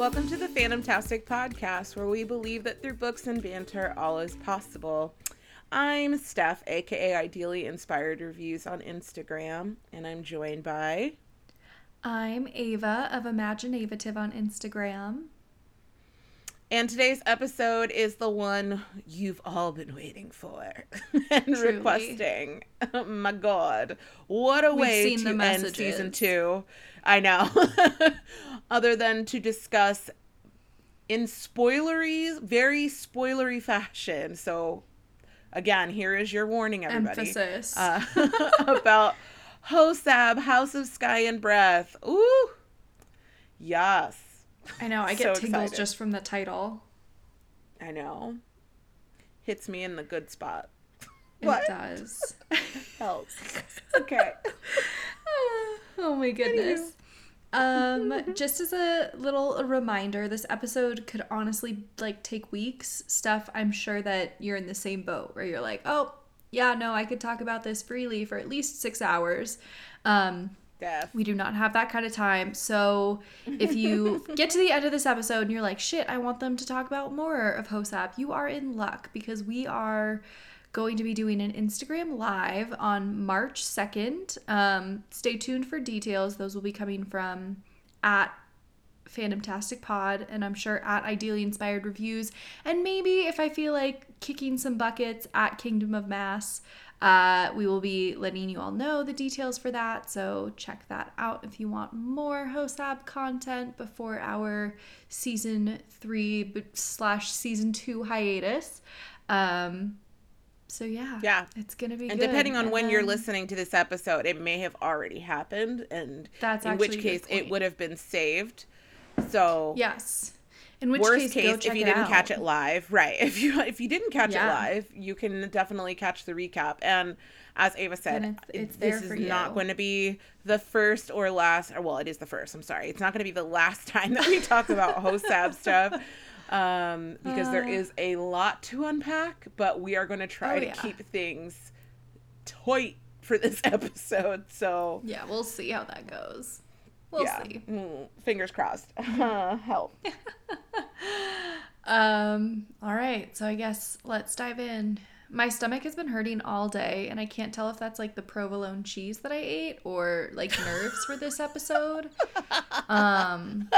Welcome to the Phantomtastic podcast, where we believe that through books and banter, all is possible. I'm Steph, aka Ideally Inspired Reviews on Instagram, and I'm joined by. I'm Ava of Imaginavative on Instagram. And today's episode is the one you've all been waiting for and Truly. requesting. Oh my God. What a We've way to end season two. I know. Other than to discuss in spoilery, very spoilery fashion. So, again, here is your warning, everybody. Emphasis. Uh, about Hosab, House of Sky and Breath. Ooh. Yes. I know. I get so tingles excited. just from the title. I know. Hits me in the good spot. What? It does. Helps. Okay. oh my goodness. um just as a little reminder this episode could honestly like take weeks stuff i'm sure that you're in the same boat where you're like oh yeah no i could talk about this freely for at least six hours um Death. We do not have that kind of time. So if you get to the end of this episode and you're like, shit, I want them to talk about more of HOSAB, you are in luck because we are going to be doing an Instagram live on March 2nd. Um, stay tuned for details. Those will be coming from at Phantomtastic Pod, and I'm sure at Ideally Inspired Reviews, and maybe if I feel like kicking some buckets at Kingdom of Mass. Uh, we will be letting you all know the details for that, so check that out if you want more HOSAB content before our season three slash season two hiatus. Um, so yeah, yeah, it's gonna be. And good. depending on and when then, you're listening to this episode, it may have already happened, and that's in which case it would have been saved. So yes. In which worst case, case if you didn't catch it live, right? If you if you didn't catch yeah. it live, you can definitely catch the recap. And as Ava said, it's, it's this is you. not going to be the first or last. Or well, it is the first. I'm sorry, it's not going to be the last time that we talk about HOSAB stuff um, because uh, there is a lot to unpack, but we are going to try oh, to yeah. keep things tight for this episode. So yeah, we'll see how that goes. We'll yeah. see. Mm, fingers crossed. Help. um. All right. So I guess let's dive in. My stomach has been hurting all day, and I can't tell if that's like the provolone cheese that I ate or like nerves for this episode. Um.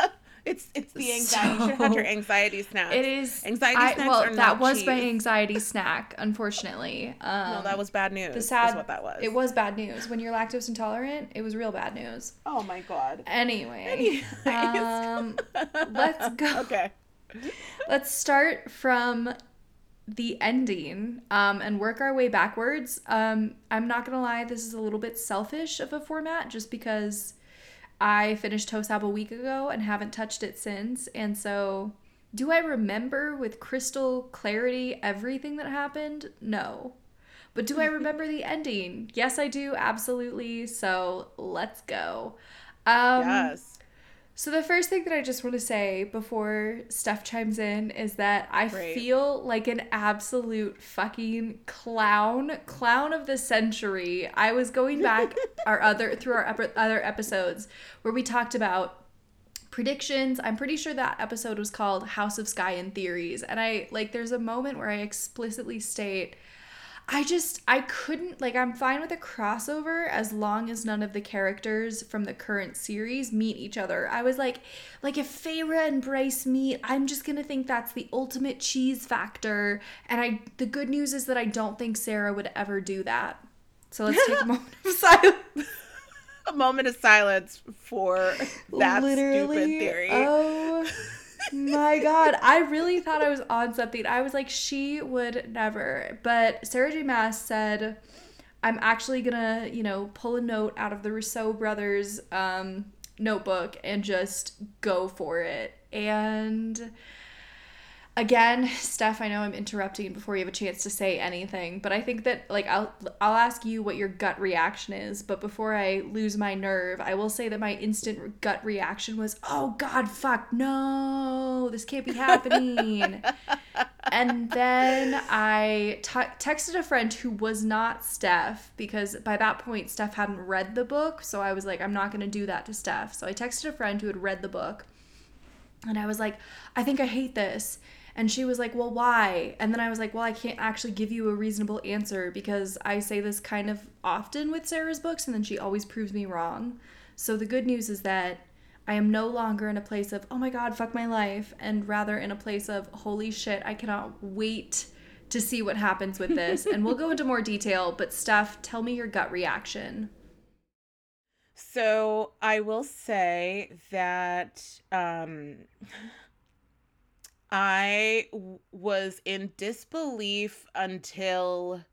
It's it's the anxiety. So, you should have your anxiety snack. It is anxiety I, snacks. Well, that was cheese. my anxiety snack. Unfortunately, um, no, that was bad news. The sad what that was. It was bad news when you're lactose intolerant. It was real bad news. Oh my god. Anyway, um, let's go. Okay. Let's start from the ending um, and work our way backwards. Um, I'm not gonna lie, this is a little bit selfish of a format, just because I finished HOSAB a week ago and haven't touched it since. And so, do I remember with crystal clarity everything that happened? No. But do I remember the ending? Yes, I do, absolutely. So, let's go. Um, yes. So the first thing that I just want to say before Steph chimes in is that I right. feel like an absolute fucking clown, clown of the century. I was going back our other through our other episodes where we talked about predictions. I'm pretty sure that episode was called House of Sky and Theories, and I like there's a moment where I explicitly state I just I couldn't like I'm fine with a crossover as long as none of the characters from the current series meet each other. I was like like if Feyre and Bryce meet, I'm just going to think that's the ultimate cheese factor and I the good news is that I don't think Sarah would ever do that. So let's take a moment of silence. a moment of silence for that Literally, stupid theory. Oh my god, I really thought I was on something. I was like, she would never. But Sarah J. Maas said, I'm actually gonna, you know, pull a note out of the Russo brothers um, notebook and just go for it. And again steph i know i'm interrupting before you have a chance to say anything but i think that like i'll i'll ask you what your gut reaction is but before i lose my nerve i will say that my instant gut reaction was oh god fuck no this can't be happening and then I t- texted a friend who was not steph because by that point steph hadn't read the book so i was like i'm not going to do that to steph so i texted a friend who had read the book And I was like, I think I hate this. And she was like, Well, why? And then I was like, Well, I can't actually give you a reasonable answer because I say this kind of often with Sarah's books, and then she always proves me wrong. So the good news is that I am no longer in a place of, oh my God, fuck my life, and rather in a place of, holy shit, I cannot wait to see what happens with this. and we'll go into more detail, but Steph, tell me your gut reaction. So I will say that um, I w- was in disbelief until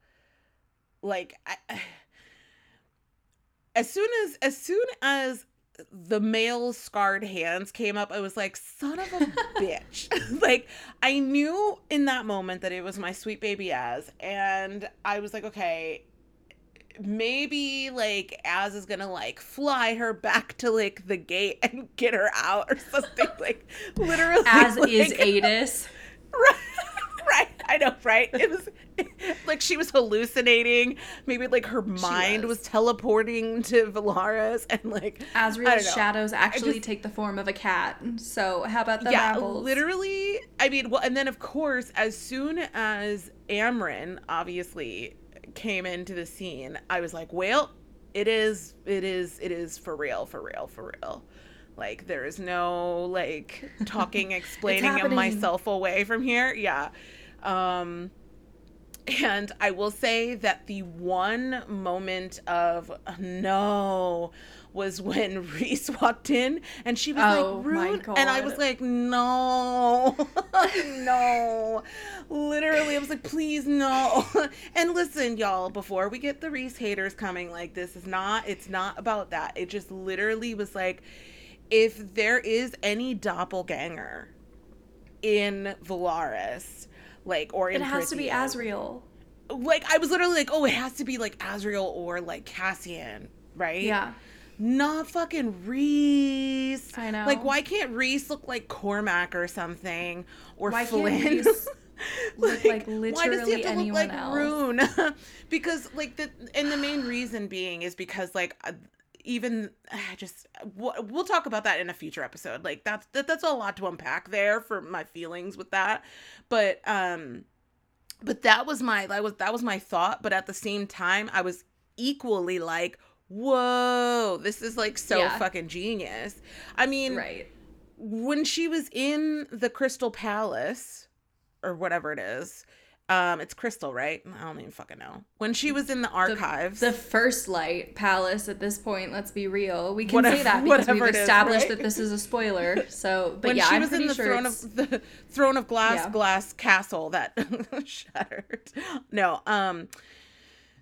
like I, as soon as as soon as the male scarred hands came up, I was like, son of a bitch. like, I knew in that moment that it was my sweet baby Az. And I was like, okay, maybe like Az is gonna like fly her back to like the gate and get her out or something. like, literally. As like, is Adis. Right. right. I know, right? It was like she was hallucinating. Maybe like her mind was. was. teleporting to Velaris and like Azriel's shadows actually just, take the form of a cat. So how about the yeah, apples? literally. I mean, well, and then of course, as soon as Amren obviously came into the scene, I was like, well, it is, it is, it is for real, for real, for real. Like there is no like talking, explaining myself away from here. Yeah. Um and I will say that the one moment of no was when Rhys walked in and she was oh, like rude and I was like no no literally I was like please no and listen y'all before we get the Rhys haters coming like this is not it's not about that it just literally was like if there is any doppelganger in Velaris like or in it has to be Azriel. Like I was literally like, oh, it has to be like Azriel or like Cassian, right? Yeah. Not fucking Rhys. I know. Like, why can't Rhys look like Cormac or something? Or why Flynn? like, like literally why does he have to look like else? Ruhn? because like the and the main reason being is because like uh, even just we'll talk about that in a future episode like that's that, that's a lot to unpack there for my feelings with that but um but that was my that was that was my thought but at the same time i was equally like whoa this is like so yeah. fucking genius i mean right when she was in the crystal palace or whatever it is um, it's Crystal, right? I don't even fucking know. When she was in the archives, the, the first light palace. At this point, let's be real. We can whatever, say that because we've established is, right? that this is a spoiler. So, but when yeah, she I'm was in the sure throne of the throne of glass, yeah. glass castle that shattered. No, um,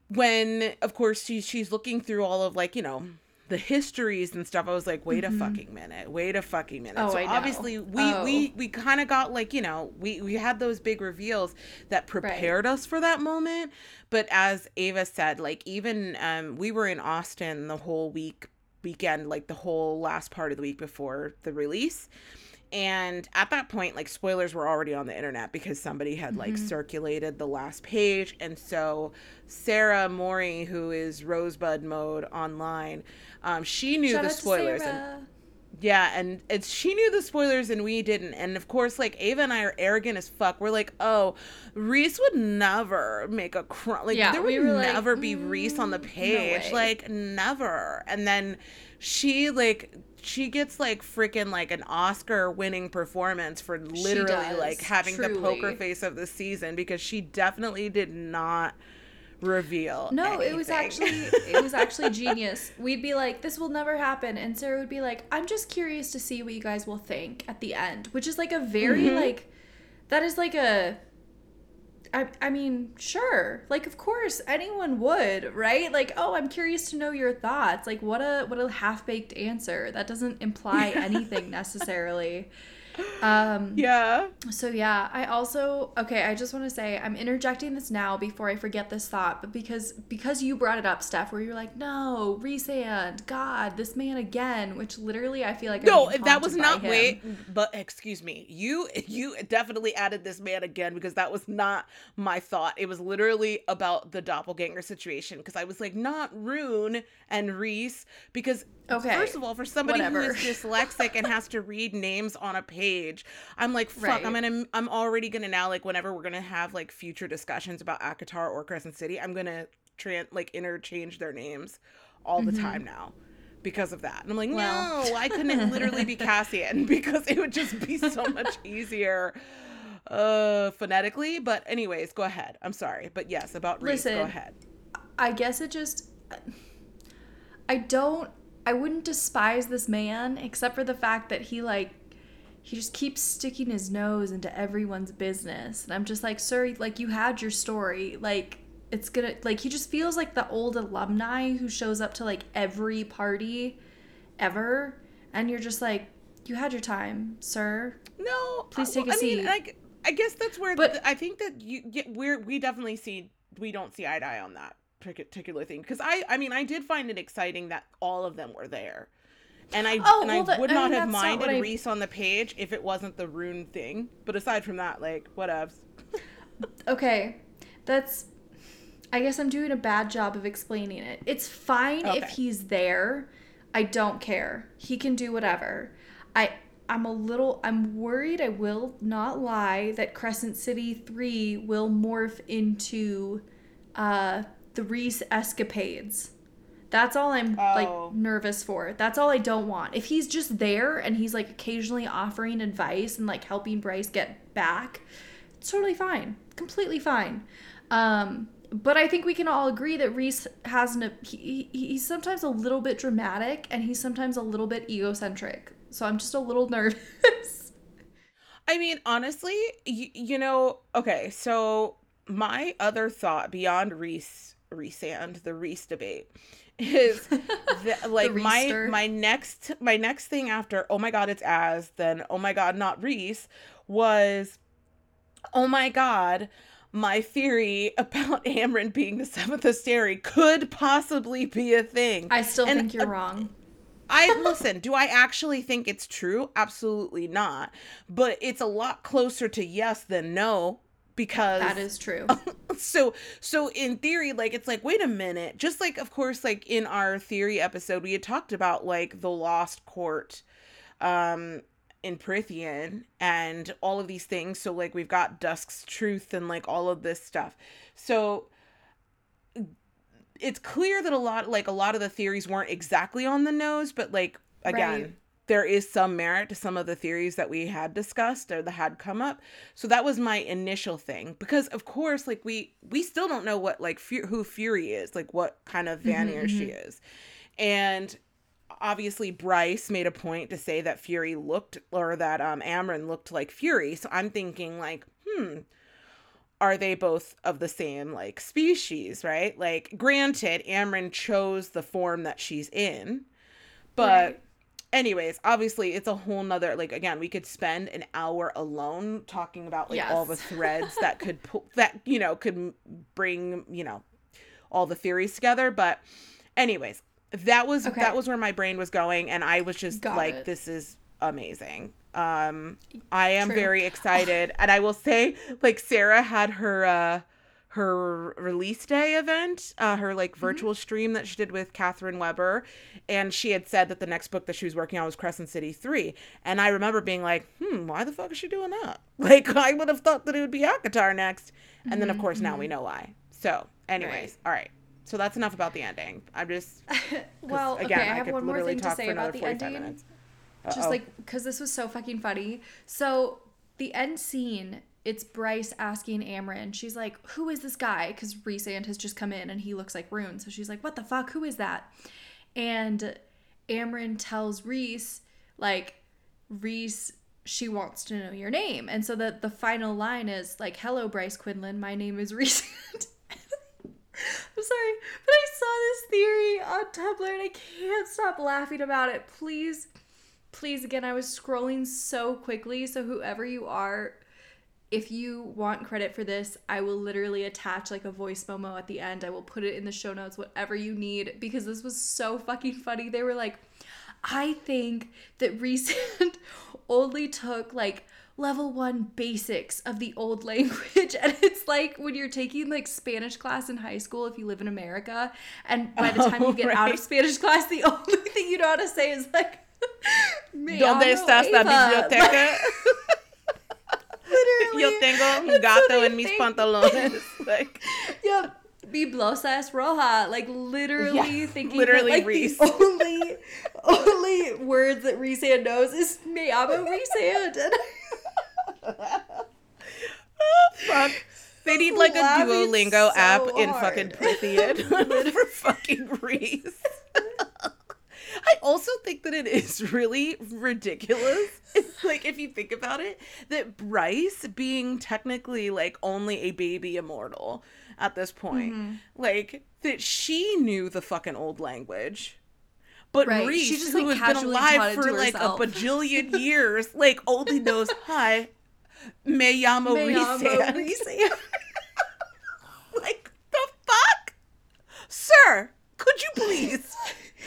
when of course she's she's looking through all of like you know the histories and stuff, I was like, wait mm-hmm. a fucking minute, wait a fucking minute. Oh, so obviously we oh. we we kind of got like, you know, we we had those big reveals that prepared right. us for that moment. But as Ava said, like even um we were in Austin the whole week weekend, like the whole last part of the week before the release. And at that point, like spoilers were already on the internet because somebody had like mm-hmm. circulated the last page. And so Sarah Mori, who is Rosebud mode online, um, she knew Shout the spoilers. And, yeah, and it's she knew the spoilers and we didn't. And of course, like Ava and I are arrogant as fuck. We're like, oh, Rhys would never make a crime. Like yeah, there would we never like, be mm, Rhys on the page. No like never. And then she like she gets like freaking like an Oscar winning performance for literally like having truly. the poker face of the season because she definitely did not reveal. No, anything. it was actually it was actually genius. We'd be like, this will never happen, and Sarah would be like, I'm just curious to see what you guys will think at the end, which is like a very mm-hmm. like that is like a I, I mean, sure. Like of course anyone would, right? Like, oh, I'm curious to know your thoughts. Like what a what a half-baked answer. That doesn't imply anything necessarily um yeah. so yeah i also okay i just want to say i'm interjecting this now before i forget this thought but because because you brought it up steph where you're like no Rhysand god this man again which literally i feel like no that was not him. wait but excuse me you you definitely added this man again because that was not my thought. It was literally about the doppelganger situation because i was like not ruhn and rhys because okay first of all for somebody Whatever. who is dyslexic and has to read names on a page I'm like, fuck, right. I'm gonna, I'm already gonna now like whenever we're gonna have like future discussions about ACOTAR or Crescent City, I'm gonna tran like interchange their names all the mm-hmm. time now because of that. And I'm like, well. no, why couldn't it literally be Cassian? Because it would just be so much easier uh phonetically. But anyways, go ahead. I'm sorry. But yes, about Rhys, Listen, go ahead. I guess it just I don't I wouldn't despise this man except for the fact that he like he just keeps sticking his nose into everyone's business. And I'm just like, sir, like you had your story. Like it's gonna like he just feels like the old alumni who shows up to like every party ever. And you're just like, you had your time, sir. No, please take a I seat. I mean, I, I guess that's where but, the, I think that you get we're we definitely see we don't see eye to eye on that particular thing because I I mean I did find it exciting that all of them were there. And I oh, and well, I would not I mean, have minded Rhys on the page if it wasn't the ruhn thing. But aside from that, like whatevs. okay. That's I guess I'm doing a bad job of explaining it. It's fine okay. if he's there. I don't care. He can do whatever. I I'm a little I'm worried I will not lie that Crescent City 3 will morph into uh the Rhys escapades. That's all I'm oh. like nervous for. That's all I don't want. If he's just there and he's like occasionally offering advice and like helping Bryce get back, it's totally fine. Completely fine. Um but I think we can all agree that Rhys has an he, he's sometimes a little bit dramatic and he's sometimes a little bit egocentric. So I'm just a little nervous. I mean, honestly, you, you know, okay, so my other thought beyond Rhys Rhysand, the Rhys debate, is that, like my my next my next thing after oh my god it's as then oh my god not Rhys was oh my god my theory about Amren being the seventh Asteri could possibly be a thing. I still and, think you're uh, wrong. I listen, do I actually think it's true? Absolutely not. But it's a lot closer to yes than no because That is true. so so in theory like it's like wait a minute, just like of course like in our theory episode we had talked about like the lost court um in Prythian and all of these things. So like we've got Dusk's truth and like all of this stuff. So it's clear that a lot like a lot of the theories weren't exactly on the nose, but like again, right. There is some merit to some of the theories that we had discussed or that had come up. So that was my initial thing because of course like we we still don't know what like who Fury is, like what kind of Vanir mm-hmm, she mm-hmm. is. And obviously Bryce made a point to say that Fury looked or that um Amren looked like Fury. So I'm thinking like, hmm, are they both of the same like species, right? Like granted, Amren chose the form that she's in. But right. Anyways, obviously it's a whole nother like again, we could spend an hour alone talking about like yes. all the threads that could pull that, you know, could bring, you know, all the theories together. But anyways, that was okay. that was where my brain was going and I was just Got like, it. this is amazing. Um, I am True. very excited, and I will say, like Sarah had her uh, her release day event, uh, her like mm-hmm. virtual mm-hmm. stream that she did with Catherine Weber, and she had said that the next book that she was working on was Crescent City Three, and I remember being like, hmm, why the fuck is she doing that? Like, I would have thought that it would be ACOTAR next, and mm-hmm. then of course now we mm-hmm. know why. So, anyways, right. all right. So that's enough about the ending. I'm just well, again, okay. I, I have one more thing to say about the ending. Minutes. Uh-oh. Just like because this was so fucking funny. So the end scene, it's Bryce asking Amren. She's like, "Who is this guy?" Because Rhysand has just come in and he looks like Ruhn. So she's like, "What the fuck? Who is that?" And Amren tells Rhys, like, Rhys, she wants to know your name. And so the the final line is like, "Hello, Bryce Quinlan. My name is Rhys." I'm sorry, but I saw this theory on Tumblr and I can't stop laughing about it. Please please again i was scrolling so quickly so whoever you are if you want credit for this i will literally attach like a voice memo at the end i will put it in the show notes whatever you need because this was so fucking funny they were like i think that Rhysand only took like level one basics of the old language. And it's like when you're taking like Spanish class in high school if you live in America. And by the time oh, you get right. out of Spanish class, the only thing you know how to say is like ¿Dónde estás la biblioteca? Literally. Yo tengo gato en mis pantalones. Like, yep. Mi blusa es roja. Like literally yeah, thinking literally that, like, Rhys. the only only words that Rhysand knows is me amo Rhysand. oh, fuck. They need like a Duolingo so app hard. in fucking Prythian for fucking Rhys. I also think that it is really ridiculous. It's like if you think about it, that Bryce being technically like only a baby immortal at this point, mm-hmm. like that she knew the fucking old language. But right. Rhys, just, who like, has been alive for like herself. a bajillion years, like only knows hi, me llamo Rhys. like the fuck, sir? Could you please?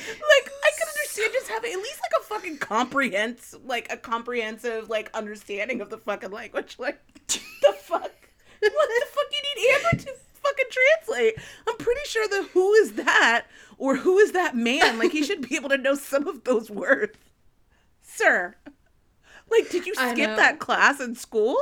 Like I can understand just having at least like a fucking comprehensive, like a comprehensive like understanding of the fucking language. Like the fuck, what the fuck you need Amren to fucking translate? I'm pretty sure the who is that or who is that man? Like he should be able to know some of those words, sir. Like, did you skip that class in school?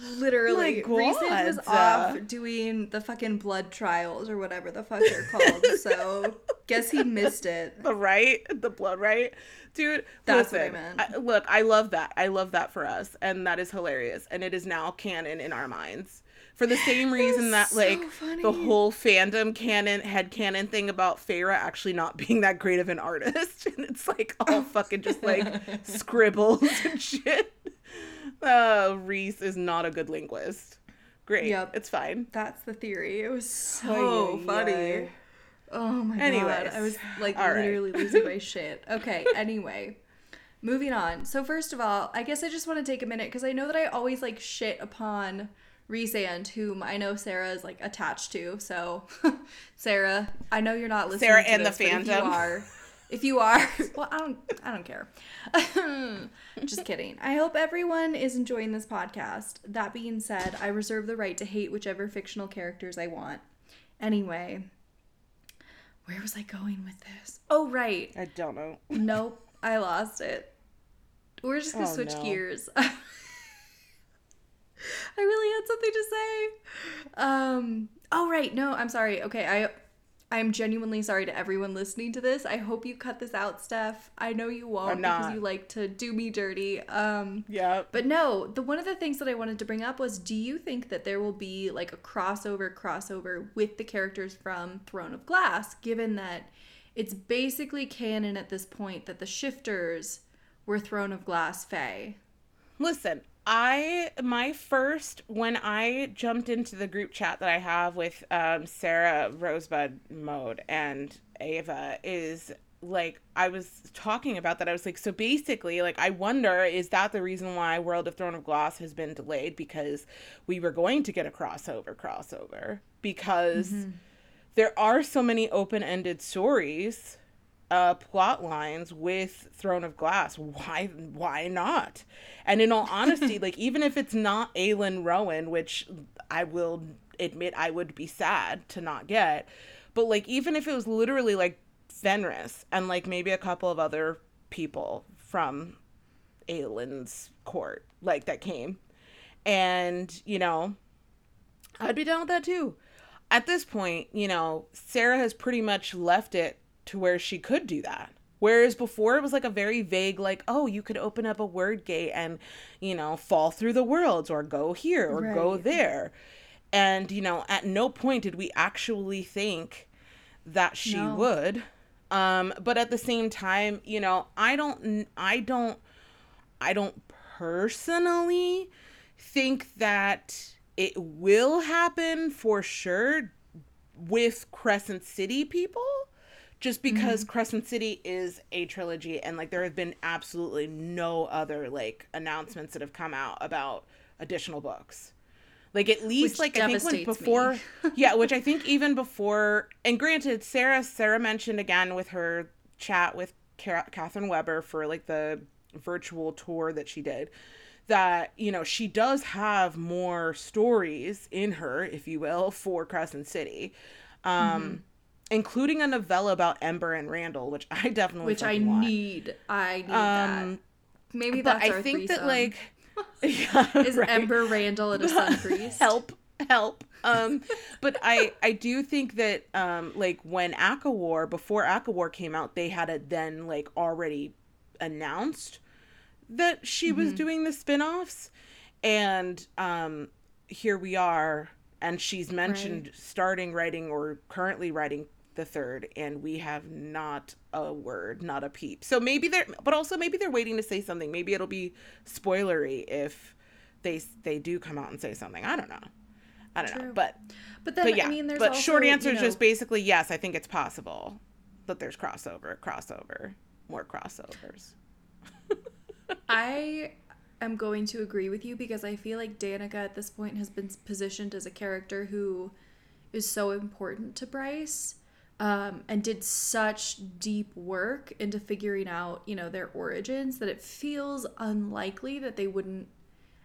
Literally, Rhysand was off doing the fucking blood trials or whatever the fuck they're called. so guess he missed it. The right, the blood rite, dude. That's listen, what I meant. I, look, I love that. I love that for us, and that is hilarious, and it is now canon in our minds for the same reason that like the whole fandom canon head canon thing about Feyre actually not being that great of an artist, and it's like all fucking just like scribbles and shit uh, Rhys is not a good linguist. Great. Yep. It's fine. That's the theory. It was so funny. Oh my Anyways. god. I was like all literally right. losing my shit. Okay, anyway. Moving on. So first of all, I guess I just want to take a minute because I know that I always like shit upon Rhysand, whom I know Sarah is like attached to. So Sarah, I know you're not listening. Sarah and this, the fandom. You are, if you are, well, I don't, I don't care. Just kidding. I hope everyone is enjoying this podcast. That being said, I reserve the right to hate whichever fictional characters I want. Anyway, where was I going with this? Oh, right. I don't know. Nope, I lost it. We're just gonna oh, switch no. gears. I really had something to say. Um. Oh right. No, I'm sorry. Okay. I I'm genuinely sorry to everyone listening to this. I hope you cut this out, Steph. I know you won't because you like to do me dirty. Um Yeah. But no, the one of the things that I wanted to bring up was do you think that there will be like a crossover crossover with the characters from Throne of Glass given that it's basically canon at this point that the shifters were Throne of Glass Fae? Listen, I my first when I jumped into the group chat that I have with um, Sarah Rosebud Mode and Ava is like I was talking about that. I was like so basically like I wonder is that the reason why World of Throne of Glass has been delayed? Because we were going to get a crossover crossover. Because mm-hmm. there are so many open-ended stories uh, plot lines with Throne of Glass. Why why not? And in all honesty, like even if it's not Aelin Rowan, which I will admit I would be sad to not get, but like even if it was literally like Fenris and like maybe a couple of other people from Aelin's court, like that came. And, you know, I'd be down with that too. At this point, you know, Sarah has pretty much left it to where she could do that. Whereas before it was like a very vague, like, oh, you could open up a word gate and, you know, fall through the worlds or go here or right. go there. And, you know, at no point did we actually think that she no. would. Um, but at the same time, you know, I don't, I don't, I don't personally think that it will happen for sure with Crescent City people just because mm-hmm. Crescent City is a trilogy and like there have been absolutely no other like announcements that have come out about additional books. Like at least which like I think when before yeah, which I think even before and granted Sarah Sarah mentioned again with her chat with Catherine Weber for like the virtual tour that she did that you know she does have more stories in her if you will for Crescent City. Um mm-hmm including a novella about Ember and Randall, which I definitely which I want. need. I need um, that. maybe that's but I think threesome. that like yeah, is right. Ember Randall and a sun priest. Help, help. Um, but I I do think that um like when ACOWAR before ACOWAR came out, they had it then like already announced that she mm-hmm. was doing the spin-offs and um here we are and she's mentioned right. starting writing or currently writing the third and we have not a word not a peep. So maybe they're but also maybe they're waiting to say something. Maybe it'll be spoilery if they they do come out and say something. I don't know. I don't True. know but but then but yeah. I mean, but also, short answer is know, just basically yes i think it's possible that there's crossover crossover more crossovers. I am going to agree with you because i feel like danika at this point has been positioned as a character who is so important to bryce um, and did such deep work into figuring out, you know, their origins that it feels unlikely that they wouldn't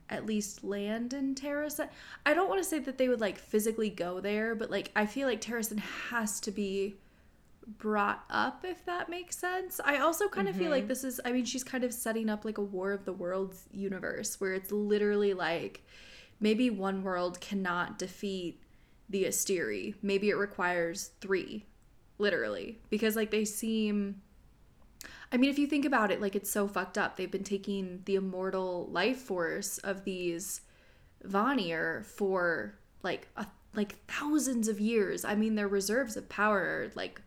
at least land in Terrasen. I don't want to say that they would like physically go there, but like I feel like Terrasen has to be brought up if that makes sense. I also kind of mm-hmm. feel like mm-hmm. this is I mean she's kind of setting up like a War of the Worlds universe where it's literally like maybe one world cannot defeat the Asteri. Maybe it requires 3 literally because like they seem I mean if you think about it like it's so fucked up. They've been taking the immortal life force of these Vanir for like a, like thousands of years. I mean their reserves of power are like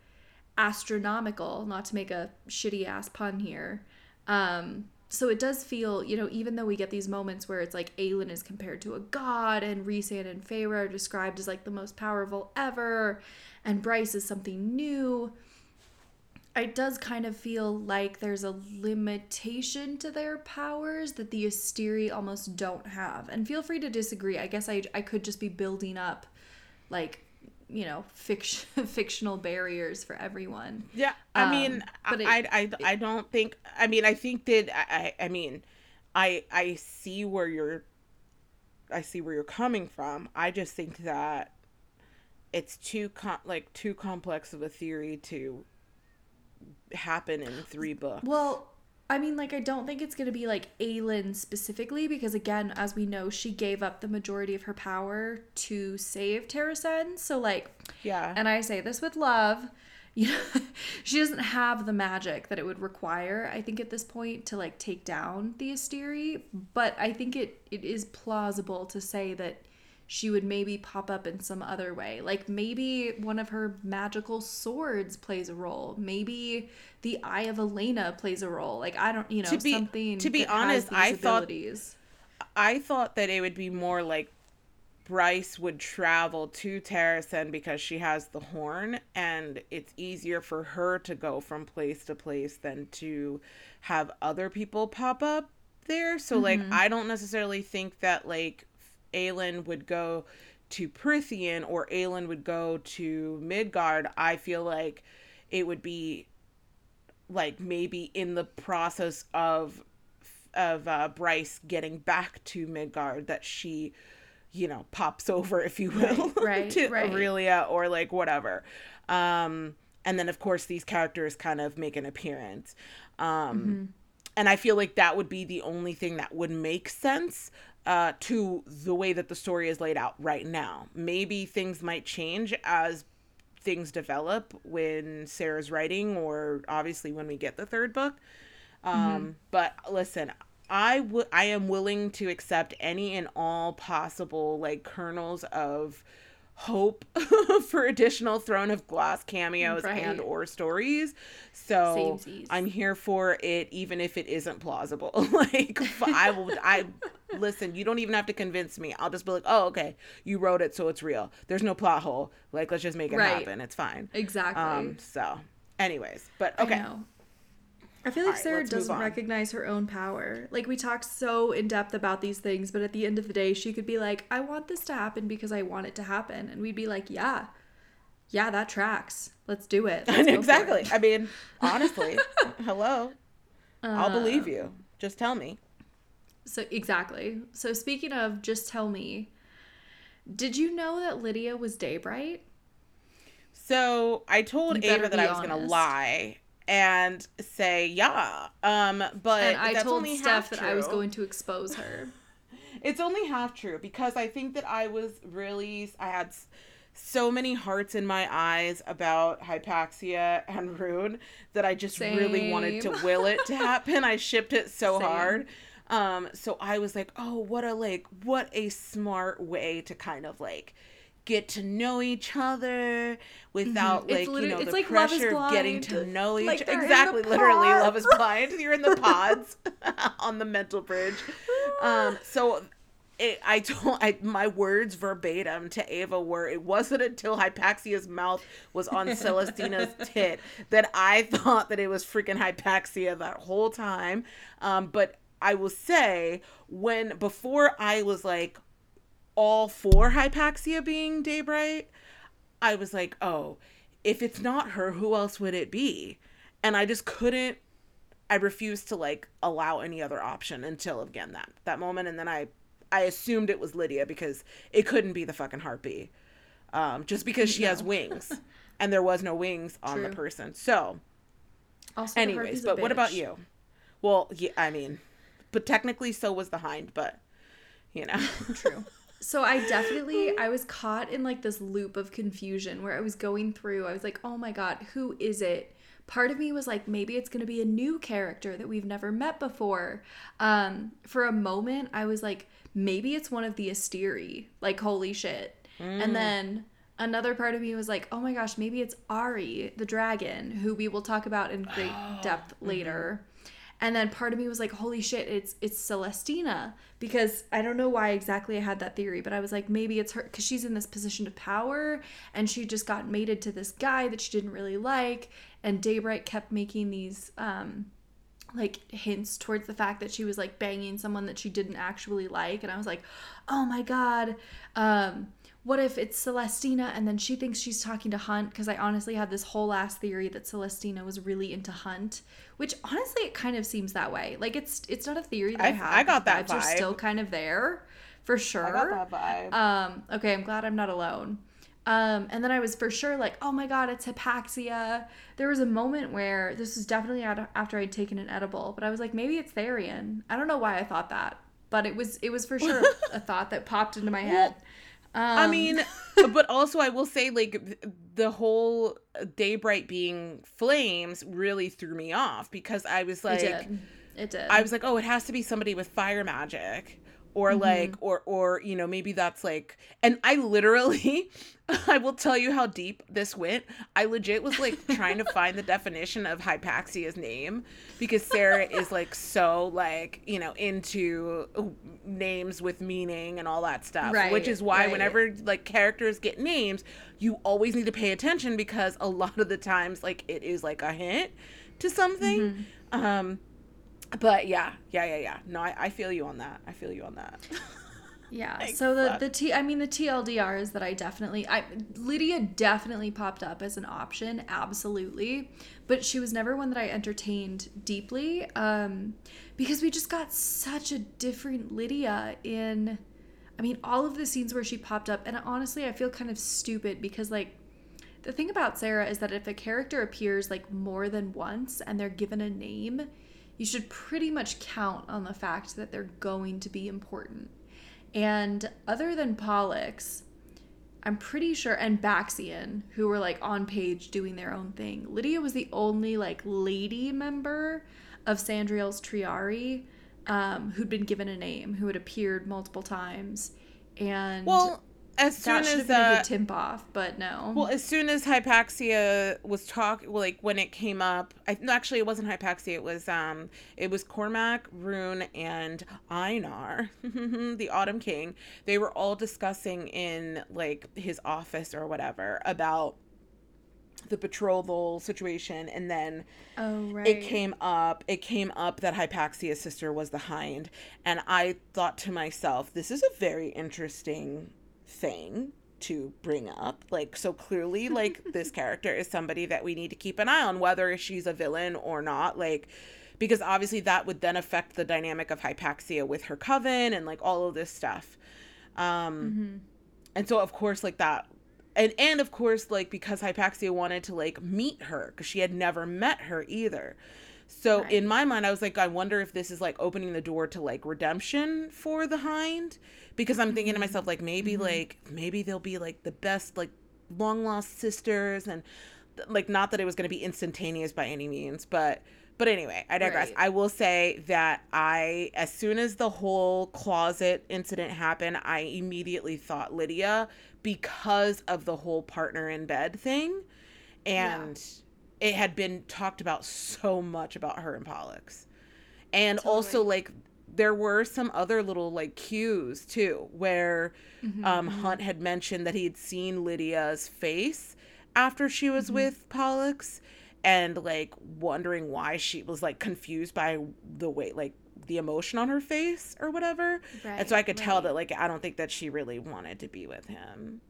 astronomical not to make a shitty ass pun here. Um so it does feel, you know, even though we get these moments where it's like Aelin is compared to a god and Rhysand and Feyre are described as like the most powerful ever and Bryce is something new, it does kind of feel like there's a limitation to their powers that the Asteri almost don't have. And feel free to disagree. I guess I, I could just be building up like you know fiction fictional barriers for everyone yeah i um, mean but it, I, I i don't think i mean i think that i i mean i i see where you're i see where you're coming from i just think that it's too com- like too complex of a theory to happen in three books well I mean, like, I don't think it's going to be like Aelin specifically, because again, as we know, she gave up the majority of her power to save Terrasen. So, like, yeah. And I say this with love. You know, she doesn't have the magic that it would require, I think, at this point to like take down the Asteri. But I think it it is plausible to say that she would maybe pop up in some other way. Like maybe one of her magical swords plays a role. Maybe the Eye of Elena plays a role. Like I don't, you know, to be, something. To be honest, I abilities. thought I thought that it would be more like Bryce would travel to Terrasen because she has the horn and it's easier for her to go from place to place than to have other people pop up there. So mm-hmm. like I don't necessarily think that like Aelin would go to Prythian or Aelin would go to Midgard, I feel like it would be like maybe in the process of of uh, Bryce getting back to Midgard that she, you know, pops over, if you will, right, right to right. Aurelia or like whatever. Um, and then of course these characters kind of make an appearance. Um, mm-hmm. And I feel like that would be the only thing that would make sense uh, to the way that the story is laid out right now. Maybe things might change as things develop when Sarah's writing, or obviously when we get the third book. Um, mm-hmm. But listen, I would I am willing to accept any and all possible like kernels of hope for additional throne of glass cameos right. and or stories so i'm here for it even if it isn't plausible like i will i listen you don't even have to convince me i'll just be like oh okay you wrote it so it's real there's no plot hole like let's just make it right. happen it's fine exactly um so anyways but okay I feel like right, Sarah doesn't recognize her own power. Like we talked so in depth about these things, but at the end of the day, she could be like, "I want this to happen because I want it to happen," and we'd be like, "Yeah, yeah, that tracks. Let's do it." Let's exactly. It. I mean, honestly, hello, uh, I'll believe you. Just tell me. So exactly. So speaking of, just tell me. Did you know that Lydia was Daybright? So I told Ava that I was gonna lie and say yeah. Um, but and I told Steph that I was going to expose her. it's only half true because I think that I was really I had so many hearts in my eyes about Hypaxia and Ruhn that I just Same. really wanted to will it to happen. I shipped it so Same. hard. Um, so I was like, oh, what a like, what a smart way to kind of like get to know each other without mm-hmm. like you know the like pressure of getting to know each like exactly literally love is blind you're in the pods on the mental bridge um so it, I told I my words verbatim to Ava were it wasn't until Hypaxia's mouth was on Celestina's tit that I thought that it was freaking Hypaxia that whole time. Um, but I will say when before I was like all for Hypaxia being Daybright, I was like, oh, if it's not her, who else would it be? And I just couldn't. I refused to like allow any other option until again that that moment, and then I I assumed it was Lydia because it couldn't be the fucking harpy. Um, just because she no. has wings and there was no wings on True. the person. So, also, anyways, but what about you? Well, yeah, I mean, but technically, so was the hind, but you know, true. So I definitely I was caught in like this loop of confusion where I was going through. I was like, "Oh my god, who is it?" part of me was like maybe it's going to be a new character that we've never met before um, for a moment i was like maybe it's one of the Asteri. Like, holy shit. Mm. And then another part of me was like, oh my gosh, maybe it's Ari, the dragon, who we will talk about in great depth mm-hmm. And then part of me was like, holy shit, it's it's Celestina. Because I don't know why exactly I had that theory, but I was like, maybe it's her because she's in this position of power and she just got mated to this guy that she didn't really like. And Daybright kept making these um like hints towards the fact that she was like banging someone that she didn't actually like and i was like oh my god um what if it's celestina and then she thinks she's talking to hunt because i honestly had this whole ass theory that celestina was really into hunt which honestly it kind of seems that way like it's it's not a theory that i, I have i got that vibes vibe. are still kind of there for sure i got that vibe um okay i'm glad i'm not alone um, and then I was for sure like, oh my god, it's hypaxia. There was a moment where this was definitely after I'd taken an edible, but I was like, maybe it's Tharion. I don't know why I thought that, but it was it was for sure a thought that popped into my head. Um, I mean, but also I will say like the whole Daybright being flames really threw me off because I was like, it did. It did. I was like, oh, it has to be somebody with fire magic or mm-hmm. like or or you know maybe that's like and i literally i will tell you how deep this went i legit was like trying to find the definition of hypaxia's name because sarah is like so like you know into names with meaning and all that stuff right, which is why right. whenever like characters get names you always need to pay attention because a lot of the times like it is like a hint to something mm-hmm. um but yeah, yeah, yeah, yeah. No, I, I feel you on that. I feel you on that. Yeah. Thanks, so the the T I mean the TLDR is that I definitely I Lydia definitely popped up as an option, absolutely, but she was never one that I entertained deeply um because we just got such a different Lydia in I mean all of the scenes where she popped up and honestly I feel kind of stupid because like the thing about Sarah is that if a character appears like more than once and they're given a name, you should pretty much count on the fact that they're going to be important. And other than Pollux, I'm pretty sure, and Baxian, who were like on page doing their own thing, Lydia was the only like lady member of Sandriel's Triarii um, who'd been given a name, who had appeared multiple times. And well, as soon as been uh, a tip off, but no. Well, as soon as Hypaxia was talk, well, like when it came up, I no, actually it wasn't Hypaxia. It was um, it was Cormac, Ruhn, and Einar, the Autumn King. They were all discussing in like his office or whatever about the betrothal situation and then oh, right. it came up it came up that hypaxia's sister was the hind and i thought to myself this is a very interesting thing to bring up. Like, so clearly, like, this character is somebody that we need to keep an eye on, whether she's a villain or not. Like, because obviously that would then affect the dynamic of Hypaxia with her coven and like all of this stuff. Um, mm-hmm. And so, of course, like that and and of course like because Hypaxia wanted to like meet her because she had never met her either. So right. in my mind, I was like, I wonder if this is like opening the door to like redemption for the Hind, because I'm thinking to mm-hmm. myself like maybe mm-hmm. like maybe they'll be like the best like long lost sisters and like not that it was going to be instantaneous by any means, but but anyway, I digress. Right. I will say that I, as soon as the whole closet incident happened, I immediately thought Lydia because of the whole partner in bed thing. And yeah. It had been talked about so much about her and Pollux. And totally. also, like, there were some other little like cues too where mm-hmm, um, mm-hmm. hunt had mentioned that he had seen lydia's face after she was mm-hmm. with pollux and like wondering why she was like confused by the way like the emotion on her face or whatever. Right, and so I could right. tell that like I don't think that she really wanted to be with him.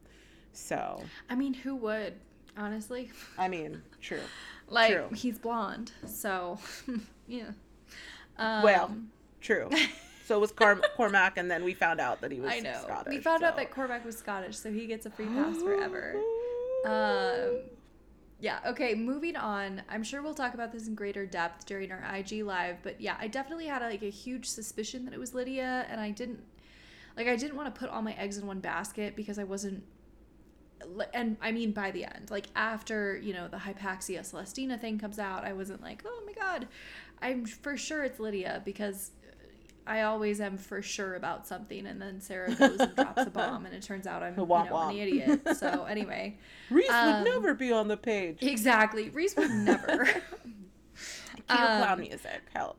So I mean, who would, honestly? I mean, true. like true. he's blonde, so yeah. Um, well, true. So it was Cormac, and then we found out that he was I know. Scottish. We found so. out that Cormac was Scottish, so he gets a free pass forever. Um, yeah, okay, moving on. I'm sure we'll talk about this in greater depth during our IG live, but yeah, I definitely had a, like a huge suspicion that it was Lydia and I didn't like I didn't want to put all my eggs in one basket because I wasn't and I mean by the end, like after, you know, the Hypaxia Celestina thing comes out, I wasn't like, "Oh my god, I'm for sure it's Lydia" because I always am for sure about something, and then Sarah goes and drops a bomb, and it turns out I'm you know, an idiot. So anyway, Rhys um, would never be on the page. Exactly, Rhys would never. Cue um, clown music, help.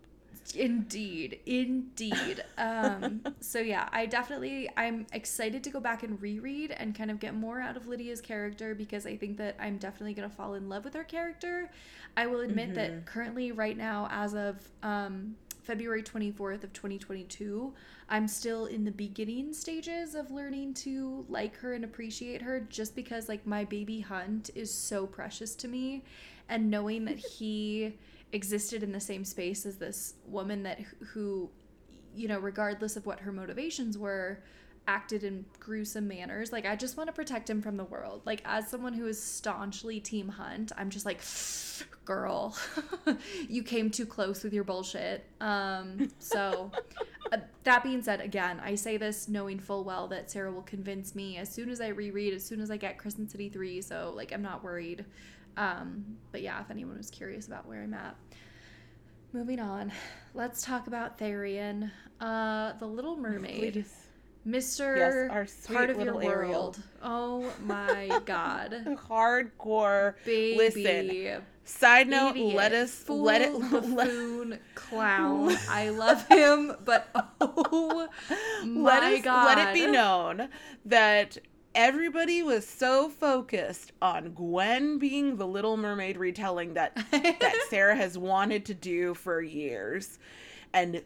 Indeed, indeed. Um, so yeah, I definitely I'm excited to go back and reread and kind of get more out of Lydia's character because I think that I'm definitely gonna fall in love with her character. I will admit mm-hmm. that currently, right now, as of um, February 24th of 2022. I'm still in the beginning stages of learning to like her and appreciate her just because like my baby Hunt is so precious to me and knowing that he existed in the same space as this woman that who you know regardless of what her motivations were acted in gruesome manners. Like I just want to protect him from the world. Like as someone who is staunchly team hunt, I'm just like girl, you came too close with your bullshit. Um so uh, that being said again, I say this knowing full well that Sarah will convince me as soon as I reread, as soon as I get Crescent City 3, so like I'm not worried. Um but yeah, if anyone was curious about where I'm at. Moving on, let's talk about Tharion, uh, the Little Mermaid. Please Mr. Yes, part of your world. Oh my god. Hardcore. Baby. Listen. Side note, Idiot. let us Fool, let it buffoon clown. I love him, but oh my let us, god. Let it be known that everybody was so focused on Gwen being the Little Mermaid retelling that that Sarah has wanted to do for years. And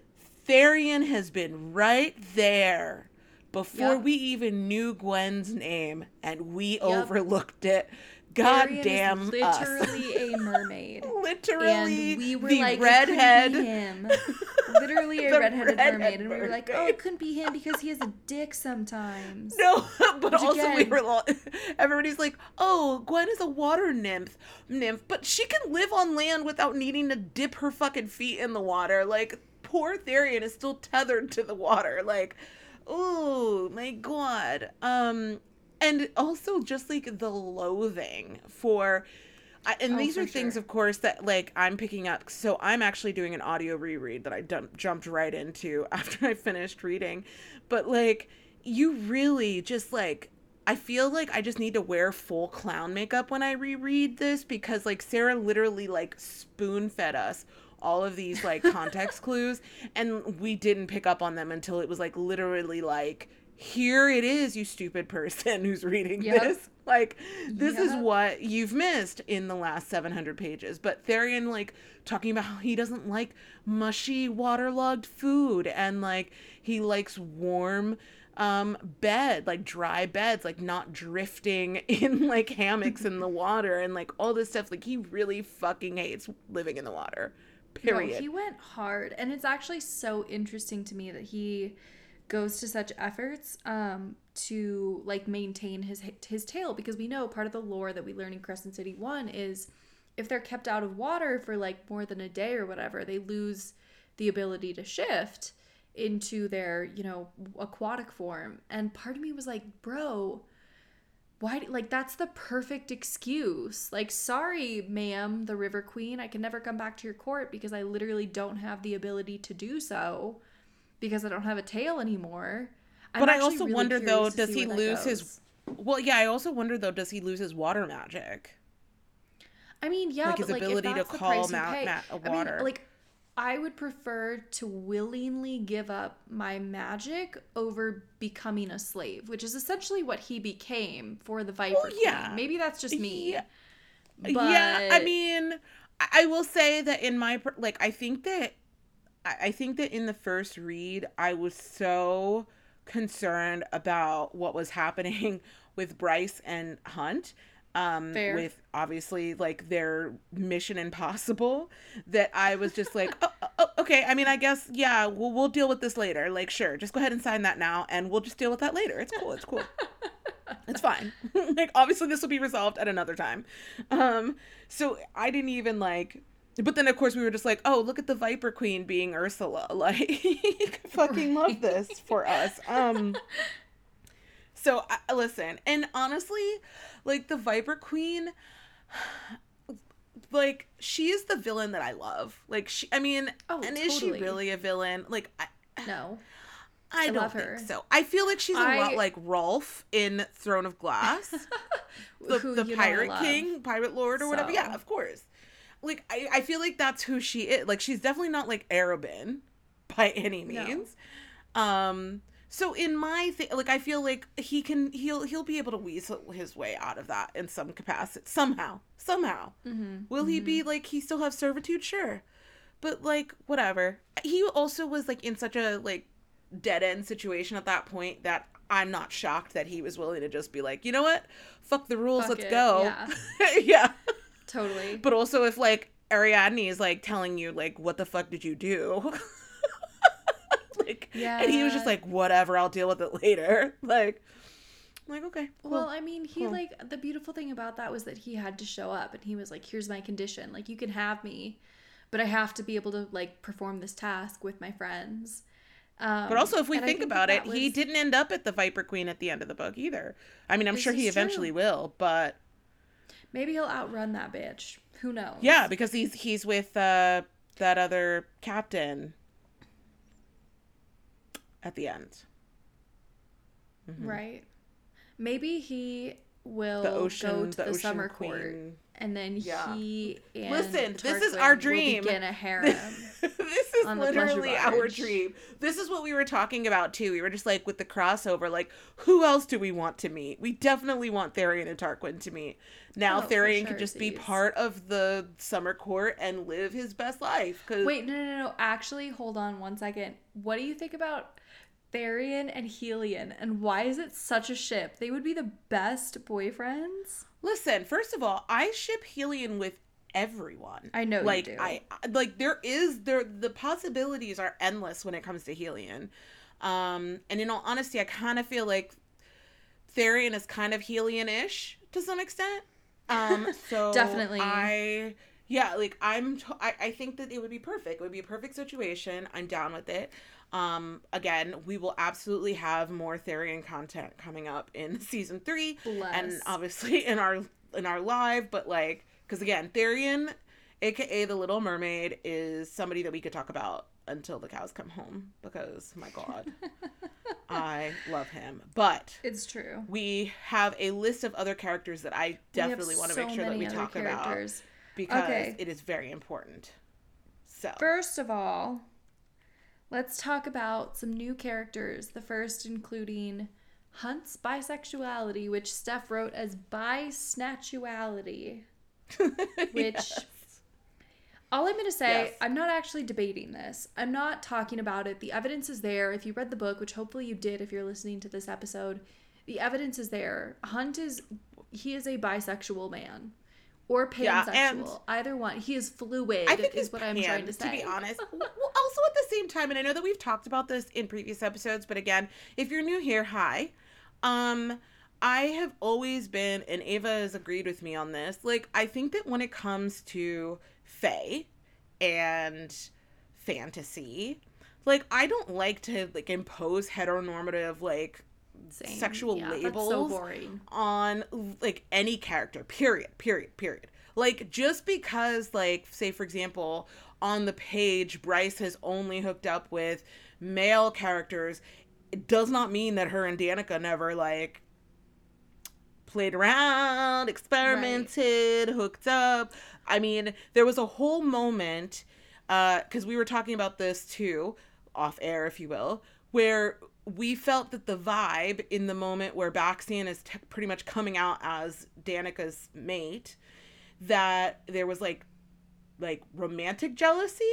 Tharion has been right there before yep. we even knew Gwen's name and we yep. overlooked it. God Arian damn literally us. a mermaid. literally, and we were the like, redhead. him. literally a redheaded redhead mermaid, and we were like, "Oh, it couldn't be him because he has a dick sometimes." No, but Which also again, we were. Like, everybody's like, "Oh, Gwen is a water nymph, nymph, but she can live on land without needing to dip her fucking feet in the water." Like, poor Tharion is still tethered to the water. Like, oh my god um and also just like the loathing for and oh, these are things of course that like i'm picking up. So i'm actually doing an audio reread that i dump, jumped right into after i finished reading. But like you really just like I feel like I just need to wear full clown makeup when I reread this because like Sarah literally like spoon fed us all of these like context clues and we didn't pick up on them until it was like literally like here it is you stupid person who's reading yep. this like this yep. is what you've missed in the last 700 pages but Tharion like talking about how he doesn't like mushy waterlogged food and like he likes warm um bed like dry beds like not drifting in like hammocks in the water and like all this stuff like he really fucking hates living in the water Period. No, he went hard. And it's actually so interesting to me that he goes to such efforts um, to like maintain his his tail because we know part of the lore that we learn in Crescent City 1 is if they're kept out of water for like more than a day or whatever, they lose the ability to shift into their, you know, aquatic form. And part of me was like, bro, why like that's the perfect excuse. Like, sorry, ma'am, the River Queen, I can never come back to your court because I literally don't have the ability to do so because I don't have a tail anymore. But I also really wonder though, does he lose his Well, yeah, I also wonder though, does he lose his water magic? I mean, yeah, like his but ability like, to call ma- ma- water. I mean, like I would prefer to willingly give up my magic over becoming a slave, which is essentially what he became for the Viper well, yeah. Queen. Maybe that's just me. Yeah. But... yeah, I mean, I will say that in my like, I think that I think that in the first read, I was so concerned about what was happening with Bryce and Hunt um Fair. with obviously like their mission impossible that i was just like oh, oh, oh, okay i mean i guess yeah we'll, we'll deal with this later like sure just go ahead and sign that now and we'll just deal with that later it's cool it's cool. It's fine. Like obviously this will be resolved at another time. Um so i didn't even like but then of course we were just like oh look at the viper queen being ursula like fucking love this for us um so uh, listen, and honestly, like the Viper Queen, like she is the villain that I love. Like she, I mean, oh, and totally. is she really a villain? Like I, no. I, I don't think her. so. I feel like she's a I... lot like Rolfe in Throne of Glass, the, the pirate king, pirate lord, or so. whatever. Yeah, of course. Like I, I feel like that's who she is. Like she's definitely not like Arobynn by any means. No. Um, so in my thing, like I feel like he can he'll he'll be able to weasel his way out of that in some capacity somehow somehow. Mm-hmm. Will mm-hmm. he be mm-hmm. like he still have servitude? Sure, but like whatever. He also was like in such a like dead end situation at that point that I'm not shocked that he was willing to just be like, you know what, fuck the rules, fuck let's it. go. Yeah. yeah. Totally. But also if like Ariadne is like telling you like what the fuck did you do? like yeah. and he was just like whatever i'll deal with it later like I'm like okay cool. well i mean he cool. like the beautiful thing about that was that he had to show up and he was like here's my condition like you can have me but i have to be able to like perform this task with my friends um, but also, if we think, think, about it, was... he didn't end up at the Viper Queen at the end of the book either. I mean, I'm this sure he eventually true. will, but maybe he'll outrun that bitch. Who knows? Yeah, because he's he's with uh, that other captain at the end. Mm-hmm. Right. Maybe he will the ocean, go to the, the summer queen. court and then yeah. he listen this is our dream. begin a harem this is literally our dream. This is what we were talking about too. We were just like with the crossover like who else do we want to meet? We definitely want Tharion and Tarquin to meet. Now oh, Tharion sure, could just be part of the summer court and live his best life cause... wait no no no. Actually hold on one second. What do you think about Tharion and Helion, and why is it such a ship? They would be the best boyfriends. Listen, first of all, I ship Helion with everyone. I know like I like there is there the possibilities are endless when it comes to Helion. Um and in all honesty, I kind of feel like Tharion is kind of Helion-ish to some extent. Um so definitely I yeah, like I'm t- I, I think that it would be perfect. It would be a perfect situation. I'm down with it. Um, again, we will absolutely have more Tharion content coming up in season three, Bless. and obviously in our in our live. But like, because again, Tharion, aka the Little Mermaid, is somebody that we could talk about until the cows come home because my god i love him but it's true we have a list of other characters that i definitely want to so make sure that we talk characters. about because okay. it is very important so first of all Let's talk about some new characters. The first including Hunt's bisexuality, which Steph wrote as bisnatuality. which yes. all I'm going to say, yes. I'm not actually debating this. I'm not talking about it. The evidence is there. If you read the book, which hopefully you did if you're listening to this episode, the evidence is there. Hunt is he is a bisexual man or pansexual. Yeah, Either one. He is fluid. I think is what pan, I'm trying to say. To be honest, well, also at the same time, and I know that we've talked about this in previous episodes, but again, if you're new here, hi. Um, I have always been, and Ava has agreed with me on this. Like, I think that when it comes to Fae and fantasy, like I don't like to like impose heteronormative like Same. sexual yeah, labels so on like any character. Period. Period. Period. Like just because like say for example on the page Bryce has only hooked up with male characters, it does not mean that her and Danika never like played around, experimented, right. hooked up. I mean, there was a whole moment because uh, we were talking about this too, off air, if you will, where we felt that the vibe in the moment where Baxian is t- pretty much coming out as Danika's mate, that there was like, like romantic jealousy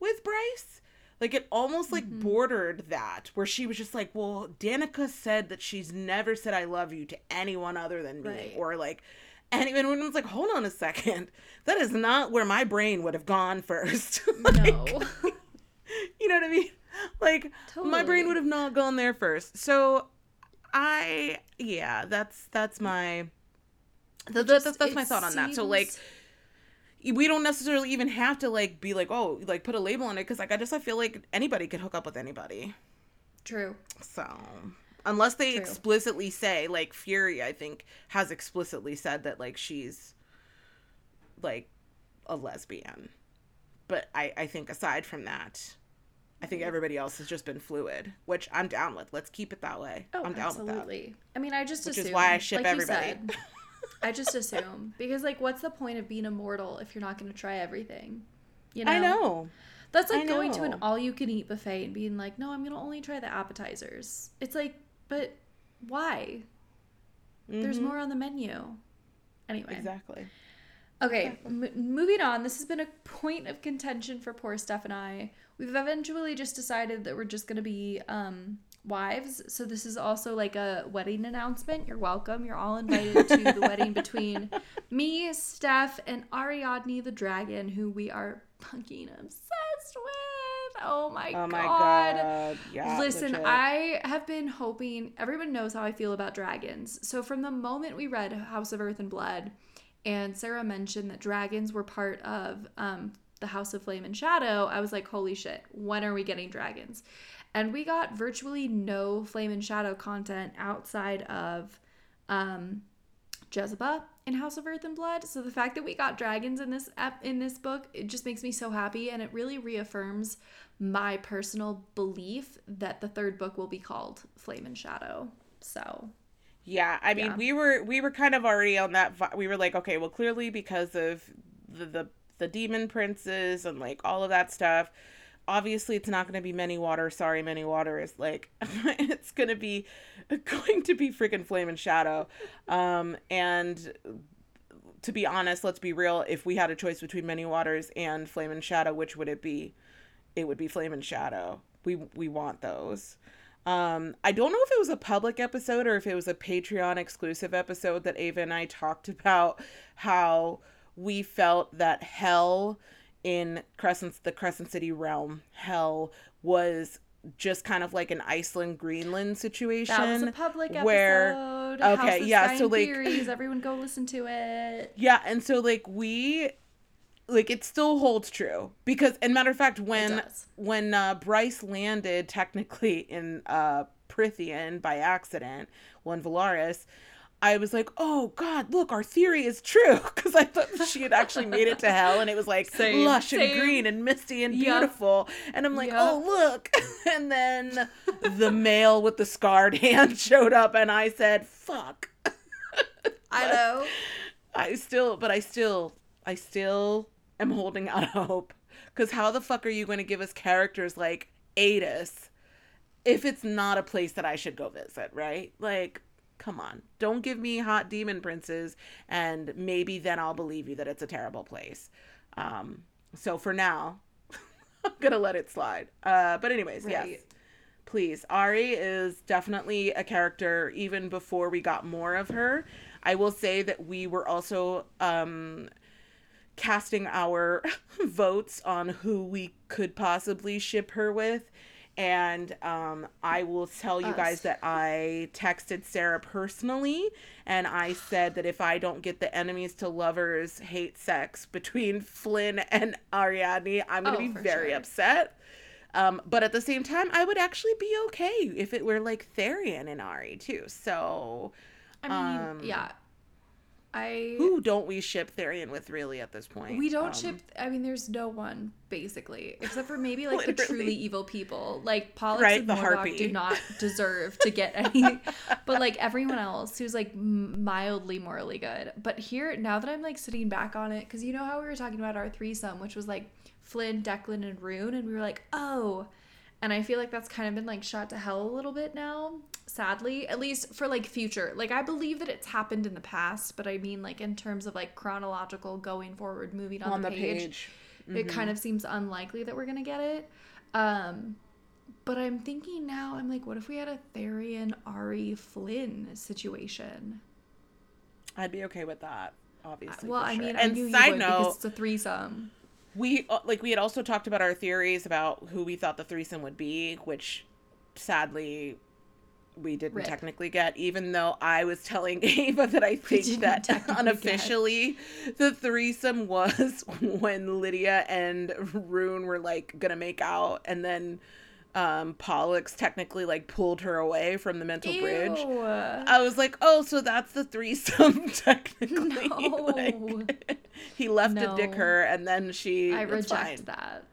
with Bryce. Like it almost like mm-hmm. bordered that, where she was just like, "Well, Danika said that she's never said I love you to anyone other than me," right. or like, and even when it was like, hold on a second, that is not where my brain would have gone first. like, no. you know what I mean? Like totally. my brain would have not gone there first. So I yeah, that's that's my just, that's, that's my thought on that. So like we don't necessarily even have to like be like oh like put a label on it because like I just I feel like anybody could hook up with anybody. True. So unless they True. explicitly say like Fury I think has explicitly said that like she's like a lesbian. But I I think aside from that I think everybody else has just been fluid, which I'm down with. Let's keep it that way. Oh, I'm down absolutely. with that. I mean, I just which assume, is why I ship like everybody. Said, I just assume because like, what's the point of being immortal if you're not going to try everything? You know. I know. That's like going to an all-you-can-eat buffet and being like, "No, I'm going to only try the appetizers." It's like, but why? Mm-hmm. There's more on the menu. Anyway. Exactly. Okay, m- moving on. This has been a point of contention for poor Steph and I. We've eventually just decided that we're just going to be um, wives. So this is also like a wedding announcement. You're welcome. You're all invited to the wedding between me, Steph, and Ariadne the dragon, who we are fucking obsessed with. Oh my, oh my god. god. Yeah, Listen, legit. I have been hoping everyone knows how I feel about dragons. So from the moment we read House of Earth and Blood and Sarah mentioned that dragons were part of um, the House of Flame and Shadow, I was like, holy shit, when are we getting dragons? And we got virtually no Flame and Shadow content outside of um, Jesiba in House of Earth and Blood. So the fact that we got dragons in this ep- in this book, it just makes me so happy and it really reaffirms my personal belief that the third book will be called Flame and Shadow. So yeah, I mean, yeah. we were we were kind of already on that vi- we were like, okay, well clearly because of the the the demon princes and like all of that stuff, obviously it's not going to be many water. Sorry many water is like it's going to be going to be freaking flame and shadow. Um and to be honest let's be real if we had a choice between many waters and flame and shadow which would it be? It would be flame and shadow. We we want those. Um, I don't know if it was a public episode or if it was a Patreon exclusive episode that Ava and I talked about how we felt that hell in Crescent the Crescent City realm, hell was just kind of like an Iceland Greenland situation. That was a public episode. Where okay, yeah, so like theories, everyone go listen to it. Yeah, and so like we like it still holds true because and matter of fact when when uh, Bryce landed technically in uh Prythian by accident, one Velaris, I was like, oh God, look, our theory is true. Because I thought she had actually made it to hell and it was like same, lush same. and green and misty and beautiful. And I'm like, yep. oh, look. and then the male with the scarred hand showed up and I said, fuck. I know. I still, but I still, I still am holding out hope. Because how the fuck are you going to give us characters like Aidas if it's not a place that I should go visit, right? Like, come on. Don't give me hot demon princes and maybe then I'll believe you that it's a terrible place. Um, so for now, I'm going to let it slide. Uh, but anyways, right. yes. Please. Ari is definitely a character even before we got more of her. I will say that we were also um casting our votes on who we could possibly ship her with. And um, I will tell you Us. guys that I texted Sarah personally and I said that if I don't get the enemies to lovers hate sex between Flynn and Ariadne, I'm going to oh, be very sure. upset. Um, but at the same time, I would actually be okay if it were like Tharion and Ari too. So, I mean, um, yeah, I who don't we ship Tharion with really at this point? We don't um, ship. I mean, there's no one basically except for maybe like the truly evil people, like Pollux right, and Mordoc do not deserve to get any, but like everyone else who's like mildly morally good. But here, now that I'm like sitting back on it, because you know how we were talking about our threesome, which was like Flynn, Declan, and Ruhn, and we were like, oh. And I feel like that's kind of been like shot to hell a little bit now, sadly, at least for like future. Like, I believe that it's happened in the past, but I mean, like, in terms of like chronological going forward, moving on, on the, the, page, page. Mm-hmm. it kind of seems unlikely that we're going to get it. Um, but I'm thinking now, I'm like, what if we had a Tharion, Ari, Flynn situation? I'd be okay with that, obviously. Well, I mean, and I side you would note, it's a threesome we uh, like we had also talked about our theories about who we thought the threesome would be, which sadly we didn't Rip. technically get, even though I was telling Ava that I think that unofficially get. the threesome was when Lydia and Ruhn were like gonna make out, and then um, Pollux technically like pulled her away from the mental Ew. bridge. I was like, oh, so that's the threesome technically. No. like, he left no. to dick her, and then she. I reject fine. that.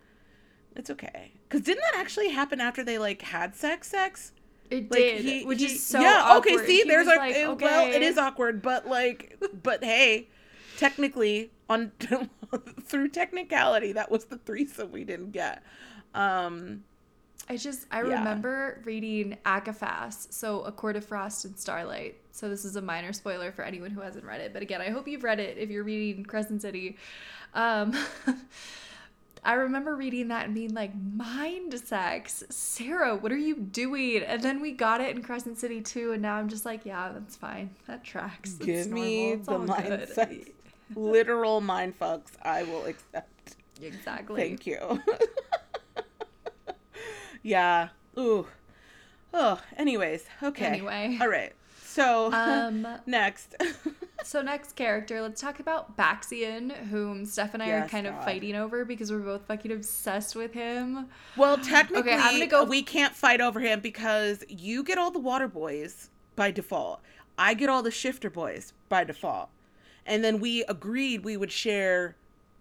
It's okay, because didn't that actually happen after they like had sex? Sex. It like, did, he, which he, is so yeah. Awkward. Okay, see, he there's a like, it, okay. well, it is awkward, but like, but hey, technically on through technicality, that was the threesome we didn't get. Um, I just I yeah. remember reading ACOFAS, so A Court of Frost and Starlight. So this is a minor spoiler for anyone who hasn't read it, but again, I hope you've read it if you're reading Crescent City. Um, I remember reading that and being like, mind sex, Sarah, what are you doing? And then we got it in Crescent City too, and now I'm just like, yeah, that's fine, that tracks. Give it's me the mind good. sex, literal mind fucks. I will accept. Exactly. Thank you. Yeah. Ooh. Oh, anyways. Okay. Anyway. All right. So, um, next. so, next character, let's talk about Baxian, whom Steph and I yes, are kind God. of fighting over because we're both fucking obsessed with him. Well, technically, okay, I'm gonna go... we can't fight over him because you get all the water boys by default. I get all the shifter boys by default. And then we agreed we would share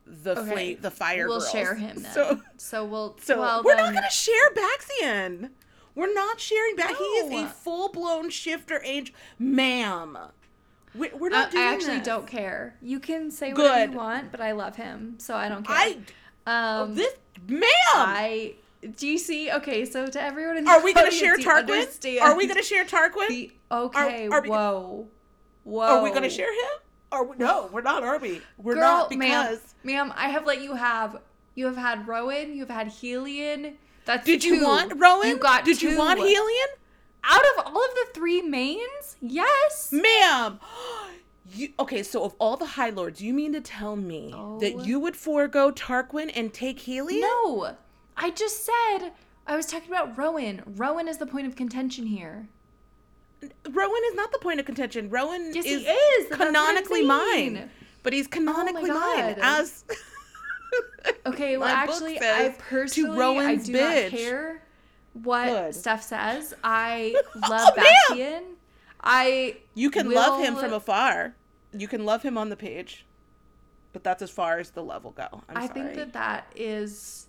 the okay. flame, the fire. We'll girls. share him then. So, so we'll. So well, we're then... not gonna share Baxian. We're not sharing back. No. He is a full blown shifter angel, ma'am. We're, we're not uh, doing I actually this. don't care. You can say Good. whatever you want, but I love him, so I don't care. I, um, oh, this ma'am. I do you see? Okay, so to everyone in the are we gonna share Tarquin? Are we gonna share Tarquin? The, okay, are, are we, whoa, whoa. Are we gonna share him? Or no, we're not Arby. We're Girl, not because ma'am, ma'am, I have let you have. You have had Rowan. You've had Helion. That's did two. you want Rowan? You got. Did two. you want Helion? Out of all of the three mains, yes, ma'am. You, okay, so of all the High Lords, you mean to tell me oh. that you would forego Tarquin and take Helion? No, I just said I was talking about Rowan. Rowan is the point of contention here. Rowan is not the point of contention. Rowan yes, is, is. canonically mine, but he's oh canonically oh mine as. okay, well, actually, I personally I do bitch. not care what Good. Steph says. I oh, love oh, Baxian. I you can will... love him from afar. You can love him on the page, but that's as far as the level go. I'm i think that that is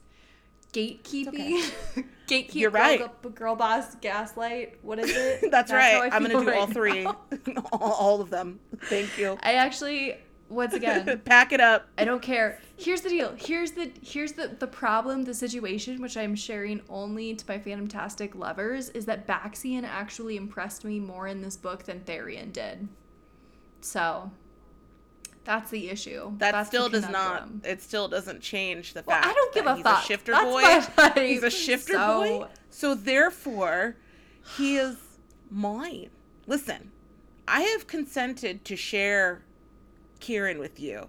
gatekeeping. Okay. Gatekeep. You're right. Girl, girl, boss, gaslight. What is it? That's, That's right. I'm gonna do right all three, all, all of them. Thank you. I actually, once again, pack it up. I don't care. Here's the deal. Here's the here's the the problem. The situation, which I'm sharing only to my Phantomtastic lovers, is that Baxian actually impressed me more in this book than Tharion did. So that's the issue. That That's still does not. It still doesn't change the well, fact. I don't give a he's fuck. A shifter That's boy. He's a shifter so... boy. So therefore, he is mine. Listen, I have consented to share Kieran with you.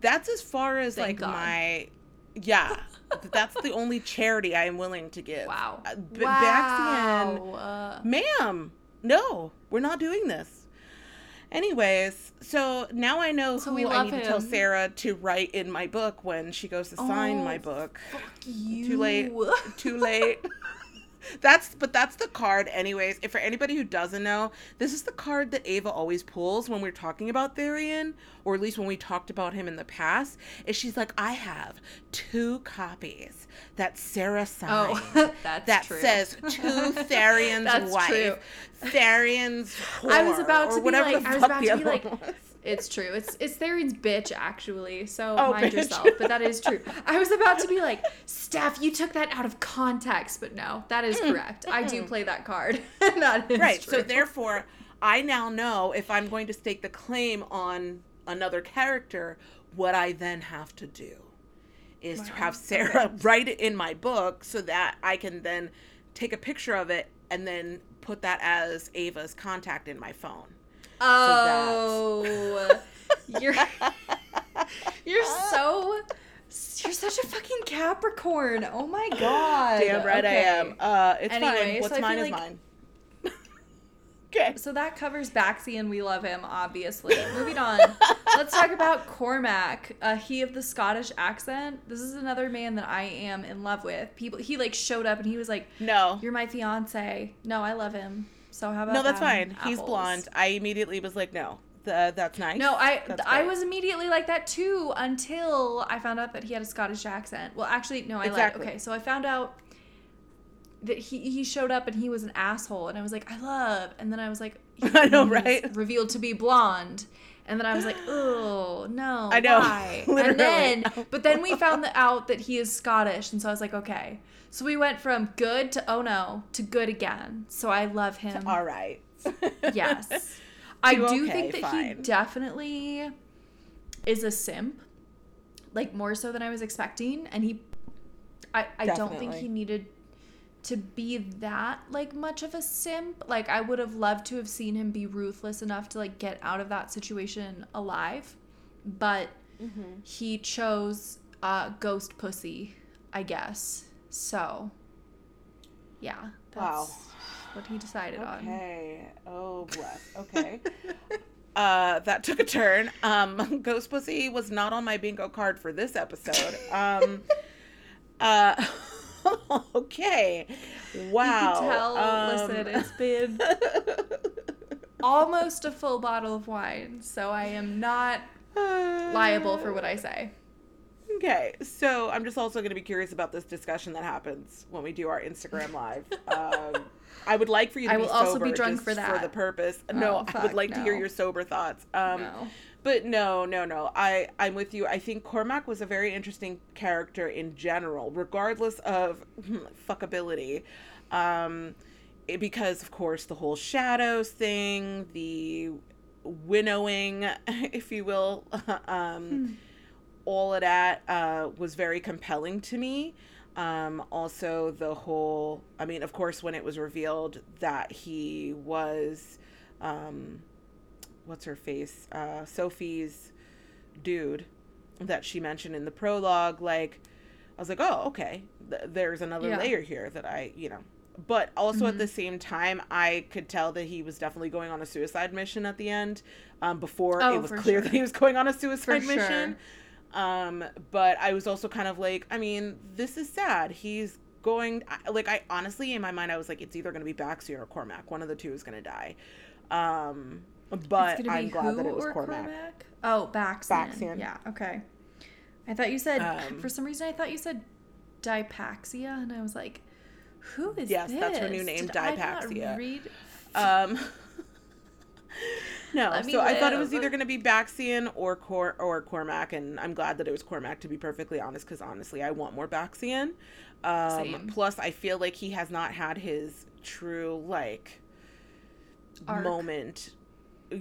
that's as far as Thank like God. my yeah. that's the only charity I am willing to give. Wow. Uh, B- wow. uh... ma'am, no, we're not doing this. Anyways, so now I know so who I need him. to tell Sarah to write in my book when she goes to sign oh, my book. Fuck you. Too late. Too late. that's but that's the card anyways if for anybody who doesn't know this is the card that ava always pulls when we're talking about Tharion or at least when we talked about him in the past is she's like i have two copies that sarah oh, signed oh, that's that true. says to Tharion's wife true. Tharion's whore, i was about to be like i was about to be like. It's true. It's it's Tharion's bitch actually. So oh, mind bitch. yourself. But that is true. I was about to be like, Steph, you took that out of context, but no, that is mm, correct. I do play that card. that is right. True. So therefore, I now know if I'm going to stake the claim on another character, what I then have to do is wow. to have Sarah okay. write it in my book so that I can then take a picture of it and then put that as Ava's contact in my phone. Oh, you're you're so you're such a fucking Capricorn. Oh my god. Damn right okay. I am. Uh, it's anyway, fine. What's so mine is like, mine. okay. So that covers Baxi and we love him, obviously. Moving on. Let's talk about Cormac. Uh, he of the Scottish accent. This is another man that I am in love with. People, he like showed up and he was like, "No, you're my fiance." No, I love him. So how about No, that's fine. Apples? He's blonde. I immediately was like, no. The, that's nice. No, I I was immediately like that too until I found out that he had a Scottish accent. Well, actually, no, I exactly. like okay. So I found out that he he showed up and he was an asshole, and I was like, I love. And then I was like, I know, right? Revealed to be blonde. And then I was like, oh no, I know. Why? and then, but then we found out that he is Scottish, and so I was like, okay. So we went from good to oh no to good again. So I love him. All right. yes. I do okay, think that fine. he definitely is a simp. Like more so than I was expecting. And he I, I don't think he needed to be that like much of a simp. Like I would have loved to have seen him be ruthless enough to like get out of that situation alive. But mm-hmm. he chose uh ghost pussy, I guess. So, yeah. That's wow. what he decided okay. on. Okay. Oh, bless. Okay. uh, that took a turn. Um, Ghost Pussy was not on my bingo card for this episode. Um, uh, okay. Wow. You can tell, um, listen, it's been almost a full bottle of wine, so I am not liable for what I say. Okay, so I'm just also going to be curious about this discussion that happens when we do our Instagram live. Um, I would like for you to I will also be drunk for that for the purpose. Oh, no, fuck, I would like no. to hear your sober thoughts. Um, no. But no, no, no. I I'm with you. I think Cormac was a very interesting character in general, regardless of fuckability. Um, it, because of course the whole shadows thing, the winnowing, if you will. um, hmm all of that uh, was very compelling to me. Um, also, the whole, I mean, of course, when it was revealed that he was, um, what's her face? Uh, Sofie's dude that she mentioned in the prologue, like, I was like, oh, okay, Th- there's another yeah. layer here that I, you know. But also mm-hmm. at the same time, I could tell that he was definitely going on a suicide mission at the end. Um, before oh, it was clear sure. that he was going on a suicide for mission. Sure. Um, but I was also kind of like, I mean, this is sad. He's going like I honestly in my mind I was like, it's either gonna be Baxian or Cormac. One of the two is gonna die. Um, but I'm glad that it was Cormac. Cormac. Oh, Baxian. Baxian. Yeah. Okay. I thought you said um, for some reason I thought you said Dipaxia, and I was like, who is this? yes, this? that's her new name, Did Dipaxia. read? Um. no, so. I thought it was either going to be Baxian or Cor- or Cormac, and I'm glad that it was Cormac to be perfectly honest, because honestly, I want more Baxian. Um, plus, I feel like he has not had his true like Arc. moment.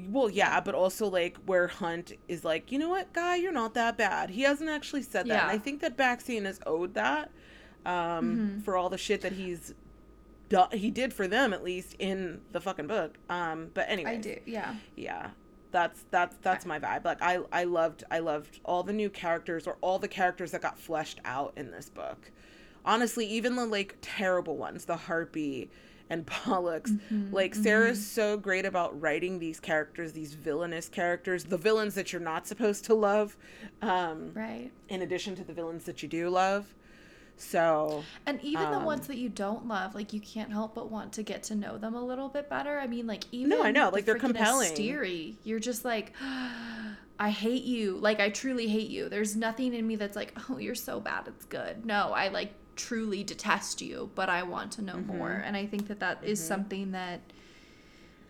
Well, yeah, but also like where Hunt is like, you know what, guy, you're not that bad. He hasn't actually said that, yeah. and I think that Baxian is owed that um, mm-hmm. for all the shit that he's he did for them at least in the fucking book. Um, but anyway, I do, yeah, yeah. That's that's that's my vibe. Like I I loved I loved all the new characters or all the characters that got fleshed out in this book. Honestly, even the like terrible ones, the harpy and Pollux. Mm-hmm, like Sarah's mm-hmm. so great about writing these characters, these villainous characters, the villains that you're not supposed to love. Um, right. In addition to the villains that you do love. So And even um, the ones that you don't love, like you can't help but want to get to know them a little bit better. I mean, like even No, I know, like the they're compelling. Steery, you're just like I hate you. Like I truly hate you. There's nothing in me that's like, "Oh, you're so bad. It's good." No, I like truly detest you, but I want to know mm-hmm. more. And I think that that mm-hmm. is something that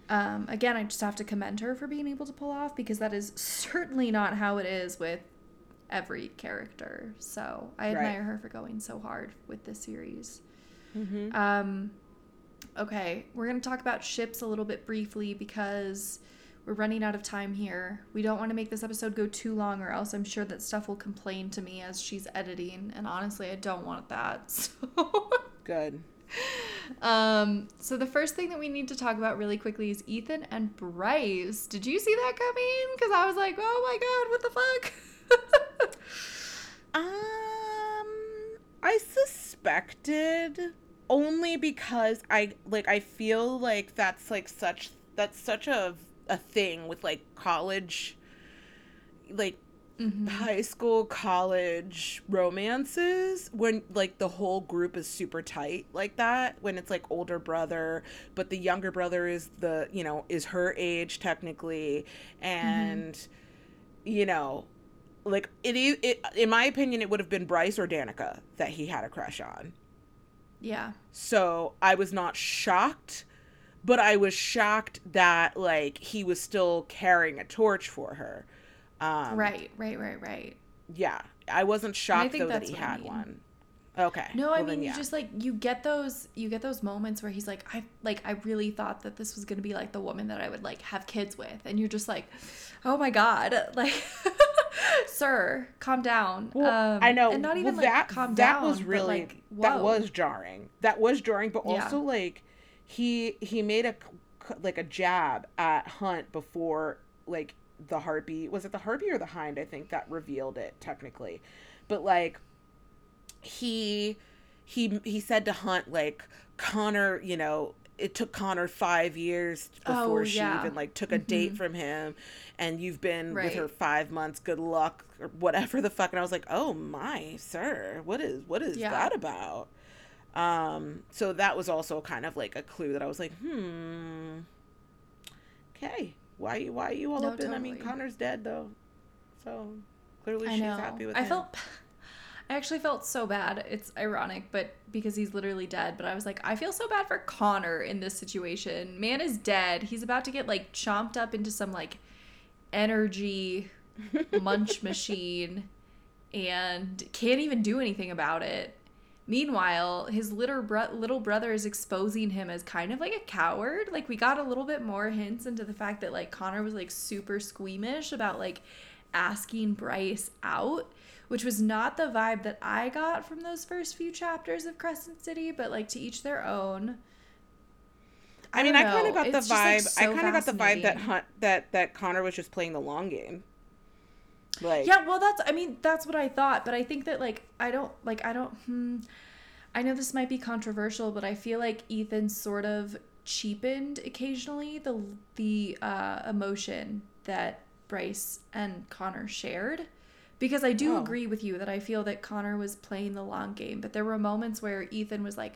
um, again, I just have to commend her for being able to pull off because that is certainly not how it is with every character. So I admire right. her for going so hard with this series. Mm-hmm. Um, okay, we're going to talk about ships a little bit briefly because we're running out of time here. We don't want to make this episode go too long, or else I'm sure that Steph will complain to me as she's editing. And honestly, I don't want that. So. Good. Um, so the first thing that we need to talk about really quickly is Ethan and Bryce. Did you see that coming? Because I was like, oh my god, what the fuck? um, I suspected only because I like I feel like that's like such that's such a a thing with like college like mm-hmm. high school college romances when like the whole group is super tight like that when it's like older brother but the younger brother is the you know is her age technically and mm-hmm. you know like it, it in my opinion it would have been Bryce or Danika that he had a crush on. Yeah. So I was not shocked, but I was shocked that like he was still carrying a torch for her. Um, right, right, right, right. Yeah, I wasn't shocked I though that he had I mean. one. Okay. No, I well, mean, yeah. you just like you get those you get those moments where he's like, I like I really thought that this was gonna be like the woman that I would like have kids with, and you're just like, oh my god, like, sir, calm down. Well, um, I know, and not even well, that, like calm that down. That was really like, that was jarring. That was jarring, but also yeah. like he he made a like a jab at Hunt before like the harpy was it the harpy or the hind I think that revealed it technically, but like he he he said to Hunt like Connor, you know, it took Connor five years before oh, she yeah. even like took a mm-hmm. date from him, and you've been right. with her five months. Good luck or whatever the fuck. And I was like, oh my sir, what is what is yeah. that about? Um, so that was also kind of like a clue that I was like, hmm, okay, why why are you all no, up in? Totally. I mean, Connor's dead though, so clearly I she's know. happy with that. I him. felt I actually felt so bad. It's ironic, but because he's literally dead. But I was like, I feel so bad for Connor in this situation. Man is dead. He's about to get like chomped up into some like energy munch machine and can't even do anything about it. Meanwhile, his little, bro- little brother is exposing him as kind of like a coward. Like, we got a little bit more hints into the fact that, like, Connor was, like, super squeamish about, like, asking Bryce out which was not the vibe that I got from those first few chapters of Crescent City, but like to each their own. I, I mean, I kind of got it's the vibe. Like, so I kind of got the vibe that Hunt that that Connor was just playing the long game. Like Yeah, well that's I mean, that's what I thought, but I think that like I don't like I don't hmm, I know this might be controversial, but I feel like Ethan sort of cheapened occasionally the the uh, emotion that Bryce and Connor shared because I do oh. agree with you that I feel that Connor was playing the long game, but there were moments where Ethan was like,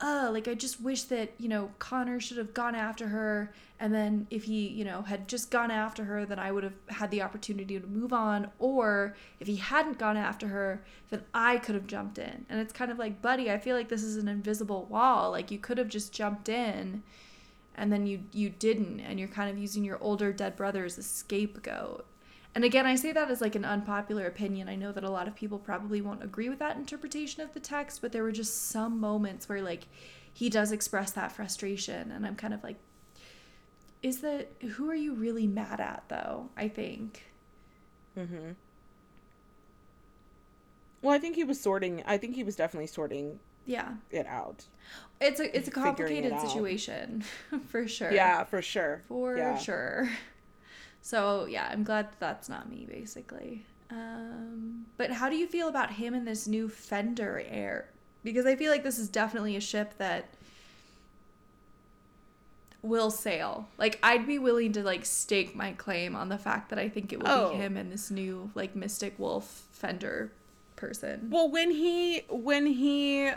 "Oh, like I just wish that, you know, Connor should have gone after her and then if he, you know, had just gone after her, then I would have had the opportunity to move on, or if he hadn't gone after her, then I could have jumped in." And it's kind of like, "Buddy, I feel like this is an invisible wall. Like you could have just jumped in." and then you you didn't and you're kind of using your older dead brother as a scapegoat and again, I say that as like an unpopular opinion. I know that a lot of people probably won't agree with that interpretation of the text, but there were just some moments where like he does express that frustration and I'm kind of like is that who are you really mad at though? I think. Mhm. Well, I think he was sorting I think he was definitely sorting yeah it out. It's a it's a complicated it situation for sure. Yeah, for sure. For yeah. sure. So yeah, I'm glad that's not me, basically. Um, but how do you feel about him and this new Fendyr heir? Because I feel like this is definitely a ship that will sail. Like I'd be willing to like stake my claim on the fact that I think it will oh. be him and this new like Mystic Wolf Fendyr person. Well, when he when he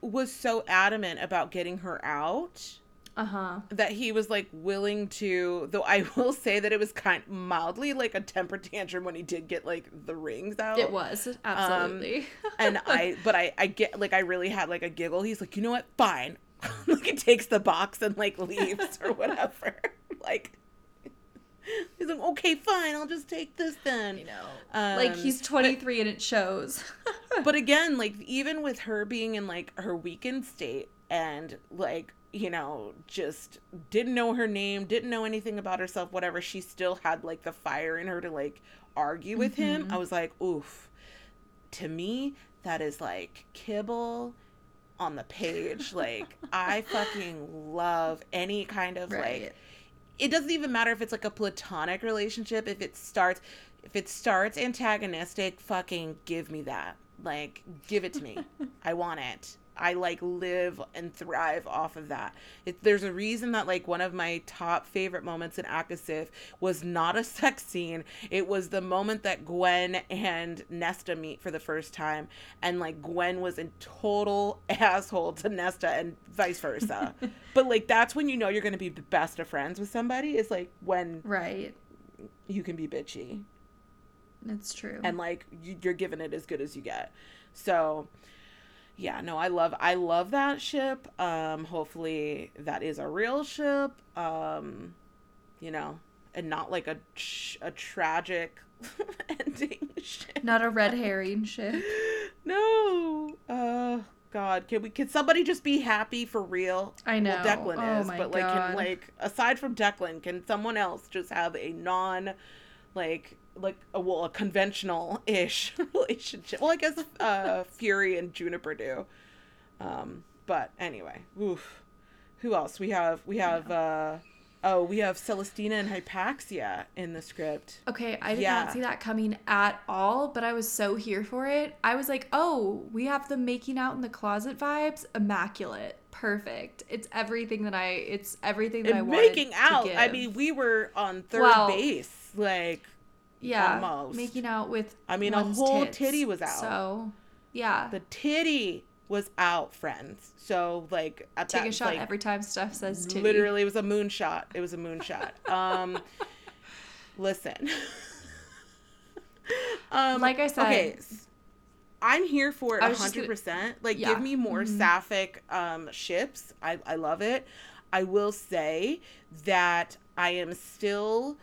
was so adamant about getting her out, uh-huh. that he was like willing to though i will say that it was kind mildly like a temper tantrum when he did get like the rings out. It was. Absolutely. um, and i but i i get like i really had like a giggle. He's like you know what? Fine. Like he takes the box and like leaves or whatever. Like He's like, okay, fine, I'll just take this then. You know, um, like he's 23 but, and it shows. but again, like even with her being in like her weakened state and like you know, just didn't know her name, didn't know anything about herself, whatever. She still had like the fire in her to like argue with mm-hmm. him. I was like, oof. To me, that is like kibble on the page. like, I fucking love any kind of right. like, it doesn't even matter if it's like a platonic relationship. If it starts, if it starts antagonistic, fucking give me that. Like, give it to me. I want it. I like live and thrive off of that. It, there's a reason that like one of my top favorite moments in ACOSF was not a sex scene. It was the moment that Gwyn and Nesta meet for the first time, and like Gwyn was a total asshole to Nesta and vice versa. but like that's when you know you're gonna be the best of friends with somebody. Is like when right you can be bitchy. That's true. And like you're given it as good as you get. So yeah, no, I love I love that ship. Um, hopefully that is a real ship. Um, you know, and not like a a tragic ending ship. Not a red herring ship. no. Uh God, can we can somebody just be happy for real? I know. Well, Declan oh is, but like God. can like aside from Declan, can someone else just have a non like like a well a conventional ish relationship. Well, I guess uh, Fury and Juniper do. Um, but anyway, oof. Who else? We have we have uh oh we have Celestina and Hypaxia in the script. Okay, I did yeah. not see that coming at all, but I was so here for it. I was like, oh, we have the making out in the closet vibes, immaculate perfect. It's everything that I. It's everything that and I want. Making out. I mean, we were on third well, base. Like yeah, almost. making out with. I mean, a whole tits. titty was out. So, yeah, the titty was out, friends. So like, at take that, a shot like, every time stuff says titty. Literally, it was a moonshot. It was a moonshot. um, listen. um, like I said. Okay. I'm here for it hundred percent. Like, yeah. give me more mm-hmm. sapphic um, ships. I I love it. I will say that I am still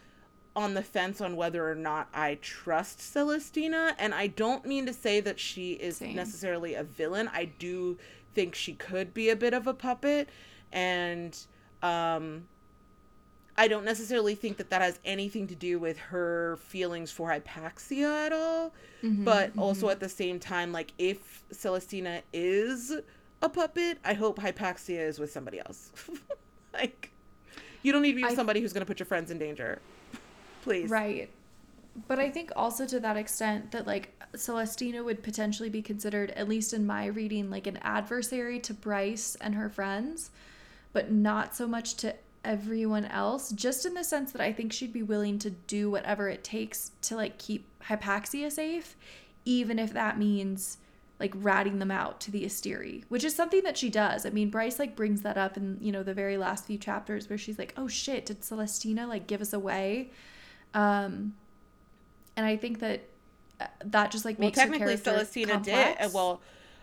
on the fence on whether or not I trust Celestina. And I don't mean to say that she is Same. necessarily a villain. I do think she could be a bit of a puppet. And um, I don't necessarily think that that has anything to do with her feelings for Hypaxia at all. Mm-hmm, but mm-hmm. also at the same time, like, if Celestina is a puppet, I hope Hypaxia is with somebody else. like, you don't need to be with I... somebody who's going to put your friends in danger please. Right. But I think also to that extent that like Celestina would potentially be considered, at least in my reading, like an adversary to Bryce and her friends, but not so much to everyone else, just in the sense that I think she'd be willing to do whatever it takes to like keep Hypaxia safe, even if that means like ratting them out to the Asteri, which is something that she does. I mean, Bryce like brings that up in, you know, the very last few chapters where she's like, "Oh shit, did Celestina like give us away?" Um, and I think that uh, that just like makes well, technically Celestina complex. did. Well,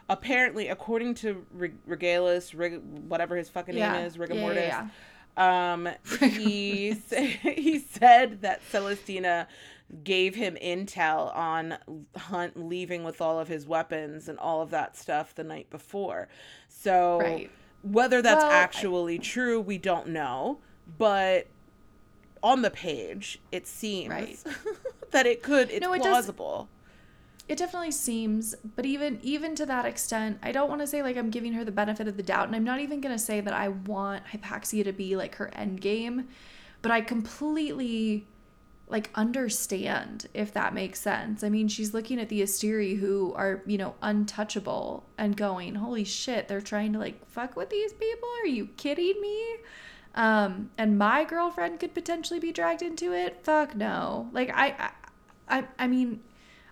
apparently, according to Rigelus, Rig- whatever his fucking yeah. name is, Rigamortis. Yeah, yeah, um, he he said that Celestina gave him intel on Hunt leaving with all of his weapons and all of that stuff the night before. So right. whether that's well, actually I... true, we don't know. But on the page, it seems right. that it could. It's no, it plausible. Does, it definitely seems, but even even to that extent, I don't want to say like I'm giving her the benefit of the doubt, and I'm not even gonna say that I want Hypaxia to be like her end game, but I completely like understand if that makes sense. I mean, she's looking at the Asteri who are, you know, untouchable and going, "Holy shit, they're trying to like fuck with these people? Are you kidding me?" Um, and my girlfriend could potentially be dragged into it. Fuck no. Like I I I, I mean,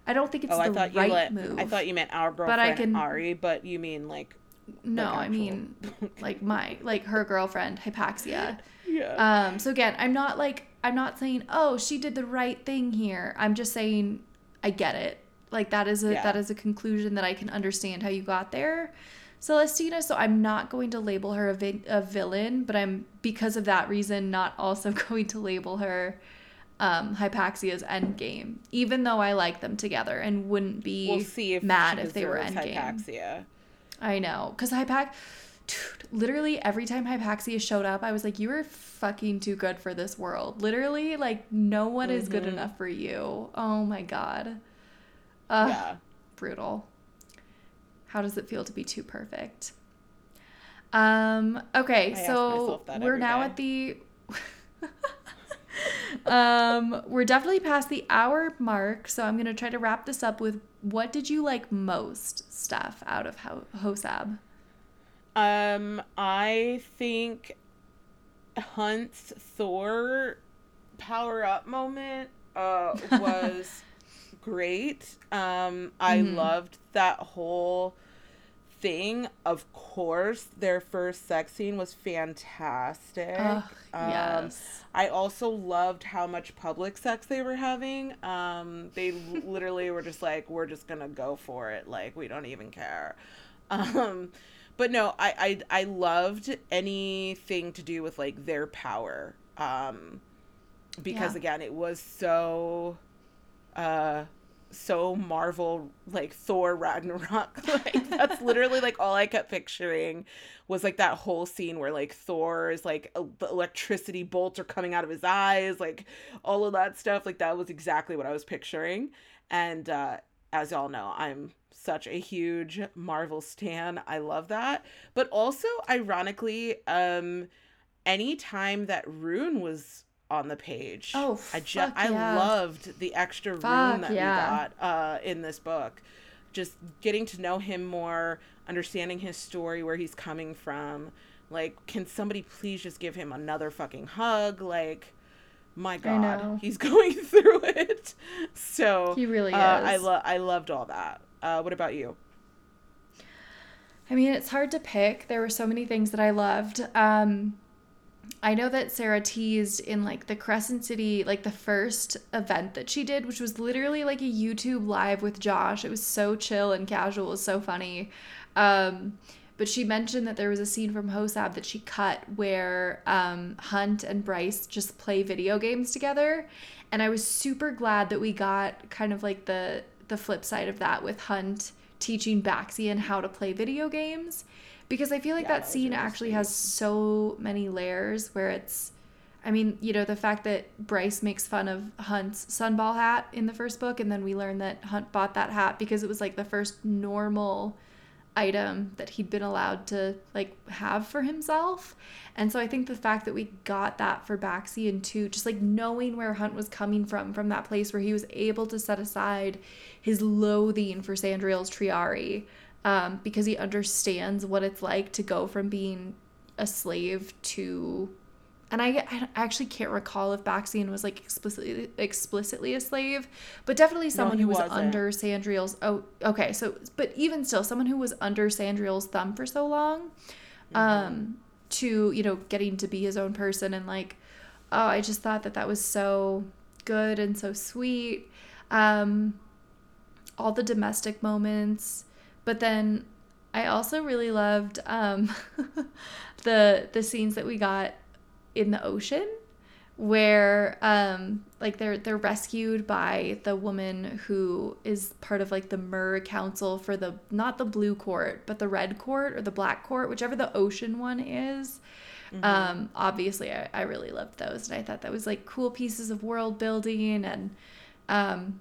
I don't think it's oh, the I thought right you let, move. I thought you meant our girlfriend but I can, Ari, but you mean like No, like I mean like my like her girlfriend, Hypaxia. Yeah. Um, so again, I'm not like I'm not saying, "Oh, she did the right thing here." I'm just saying I get it. Like that is a yeah. that is a conclusion that I can understand how you got there. Celestina, so I'm not going to label her a, vi- a villain, but I'm because of that reason not also going to label her um, Hypaxia's endgame, even though I like them together and wouldn't be we'll see if mad if they were endgame. Hypaxia. I know, because Hypax dude, literally every time Hypaxia showed up, I was like, you are fucking too good for this world. Literally, like, no one mm-hmm. is good mm-hmm. enough for you. Oh my God. Uh, yeah. Brutal. How does it feel to be too perfect? Um, okay, I so we're now day. at the. um, we're definitely past the hour mark, so I'm gonna try to wrap this up with what did you like most stuff out of Ho- HOSAB? Um, I think Hunt's Thor power up moment uh was great. Um, I mm-hmm. loved that whole thing. Of course, their first sex scene was fantastic. um, yes. I also loved how much public sex they were having. Um, they literally were just like, "We're just gonna go for it. Like, we don't even care." Um, but no, I, I I loved anything to do with like their power. Um because yeah. again, it was so uh so Marvel like Thor Ragnarok. like that's literally like all I kept picturing was like that whole scene where like Thor is like the electricity bolts are coming out of his eyes, like all of that stuff. Like that was exactly what I was picturing. And uh as y'all know, I'm such a huge Marvel stan. I love that. But also, ironically, um, anytime that Ruhn was on the page, oh, I just I yeah. loved the extra fuck Ruhn that yeah. we got uh, in this book. Just getting to know him more, understanding his story, where he's coming from. Like, can somebody please just give him another fucking hug? Like, my god he's going through it so he really uh, is i love i loved all that uh, what about you i mean it's hard to pick there were so many things that i loved um i know that sarah teased in like the crescent city like the first event that she did which was literally like a youtube live with josh. It was so chill and casual. It was so funny. Um but she mentioned that there was a scene from HOSAB that she cut where um, Hunt and Bryce just play video games together, and I was super glad that we got kind of like the the flip side of that with Hunt teaching Baxian how to play video games, because I feel like yeah, that, scene actually has so many layers where it's. I mean, you know, the fact that Bryce makes fun of Hunt's sunball hat in the first book, and then we learn that Hunt bought that hat because it was like the first normal item that he'd been allowed to like have for himself. And so I think the fact that we got that for Baxian two, just like knowing where Hunt was coming from, from that place where he was able to set aside his loathing for Sandriel's Triarii, um, because he understands what it's like to go from being a slave to and I, I actually can't recall if Baxian was like explicitly explicitly a slave, but definitely someone no, who was wasn't. under Sandriel's. Oh, okay. So, but even still, someone who was under Sandriel's thumb for so long, mm-hmm. um, to you know getting to be his own person and like, oh, I just thought that that was so good and so sweet. Um, all the domestic moments, but then I also really loved um, the the scenes that we got in the ocean where um like they're they're rescued by the woman who is part of like the Mer Council for the not the blue court but the red court or the black court whichever the ocean one is mm-hmm. um obviously I, I really loved those and I thought that was like cool pieces of world building and um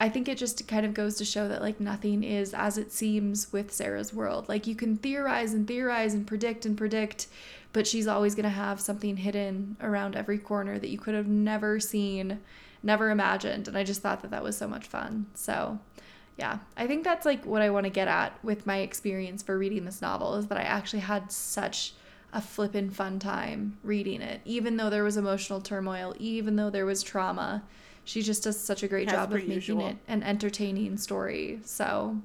I think it just kind of goes to show that like nothing is as it seems with Sarah's world. Like you can theorize and theorize and predict and predict, but she's always going to have something hidden around every corner that you could have never seen never imagined. And I just thought that that was so much fun. So, yeah, I think that's like what I want to get at with my experience for reading this novel is that I actually had such a flippin' fun time reading it, even though there was emotional turmoil, even though there was trauma. She just does such a great As job of making usual. it an entertaining story. So,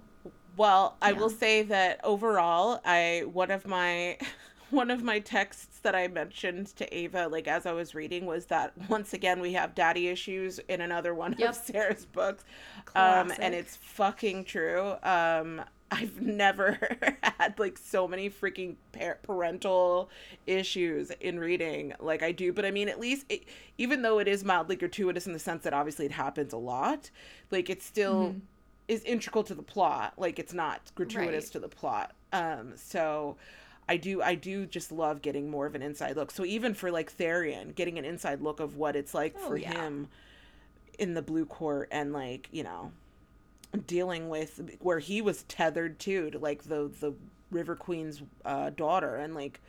well, I yeah. will say that overall, I one of my one of my texts that I mentioned to Ava, like as I was reading, was that once again we have daddy issues in another one yep. of Sarah's books, um, and it's fucking true. Um, I've never had like so many freaking parental issues in reading like I do. But I mean, at least it, even though it is mildly gratuitous in the sense that obviously it happens a lot, like it still mm-hmm. is integral to the plot. Like it's not gratuitous right. to the plot. Um, so I do I do just love getting more of an inside look. So even for like Tharion, getting an inside look of what it's like oh, for yeah. him in the blue court and like, you know, dealing with where he was tethered to to like the the River Queen's uh, daughter and like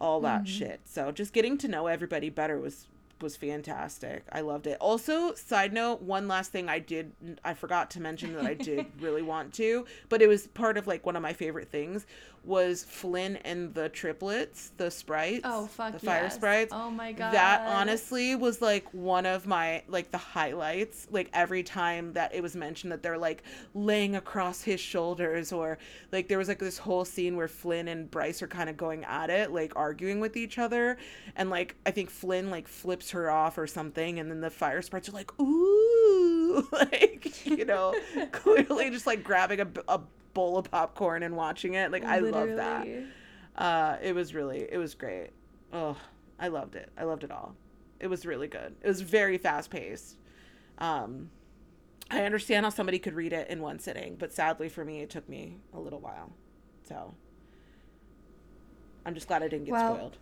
all that mm-hmm. shit. So just getting to know everybody better was was fantastic. I loved it. Also, side note, one last thing I did I forgot to mention that I did really want to, but it was part of like one of my favorite things was Flynn and the triplets, the sprites. Oh fuck the fire sprites. Oh my god. That honestly was like one of my like the highlights. Like every time that it was mentioned that they're like laying across his shoulders or like there was like this whole scene where Flynn and Bryce are kind of going at it, like arguing with each other and like I think Flynn like flips her off or something and then the fire sprites are like ooh like you know clearly just like grabbing a, a bowl of popcorn and watching it. Like I love that. Uh, it was really, it was great. Oh, I loved it. I loved it all. It was really good. It was very fast paced. Um, I understand how somebody could read it in one sitting, but sadly for me, it took me a little while. So I'm just glad I didn't get well, spoiled.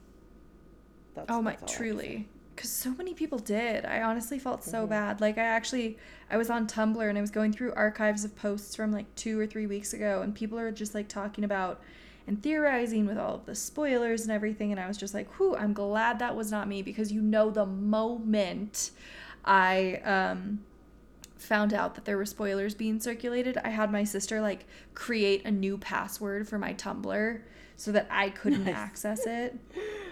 That's, oh my, truly because so many people did i honestly felt so mm-hmm. bad like i actually i was on tumblr and i was going through archives of posts from like two or three weeks ago and people are just like talking about and theorizing with all of the spoilers and everything and i was just like whew i'm glad that was not me because you know the moment i um found out that there were spoilers being circulated i had my sister like create a new password for my tumblr so that I couldn't nice. access it.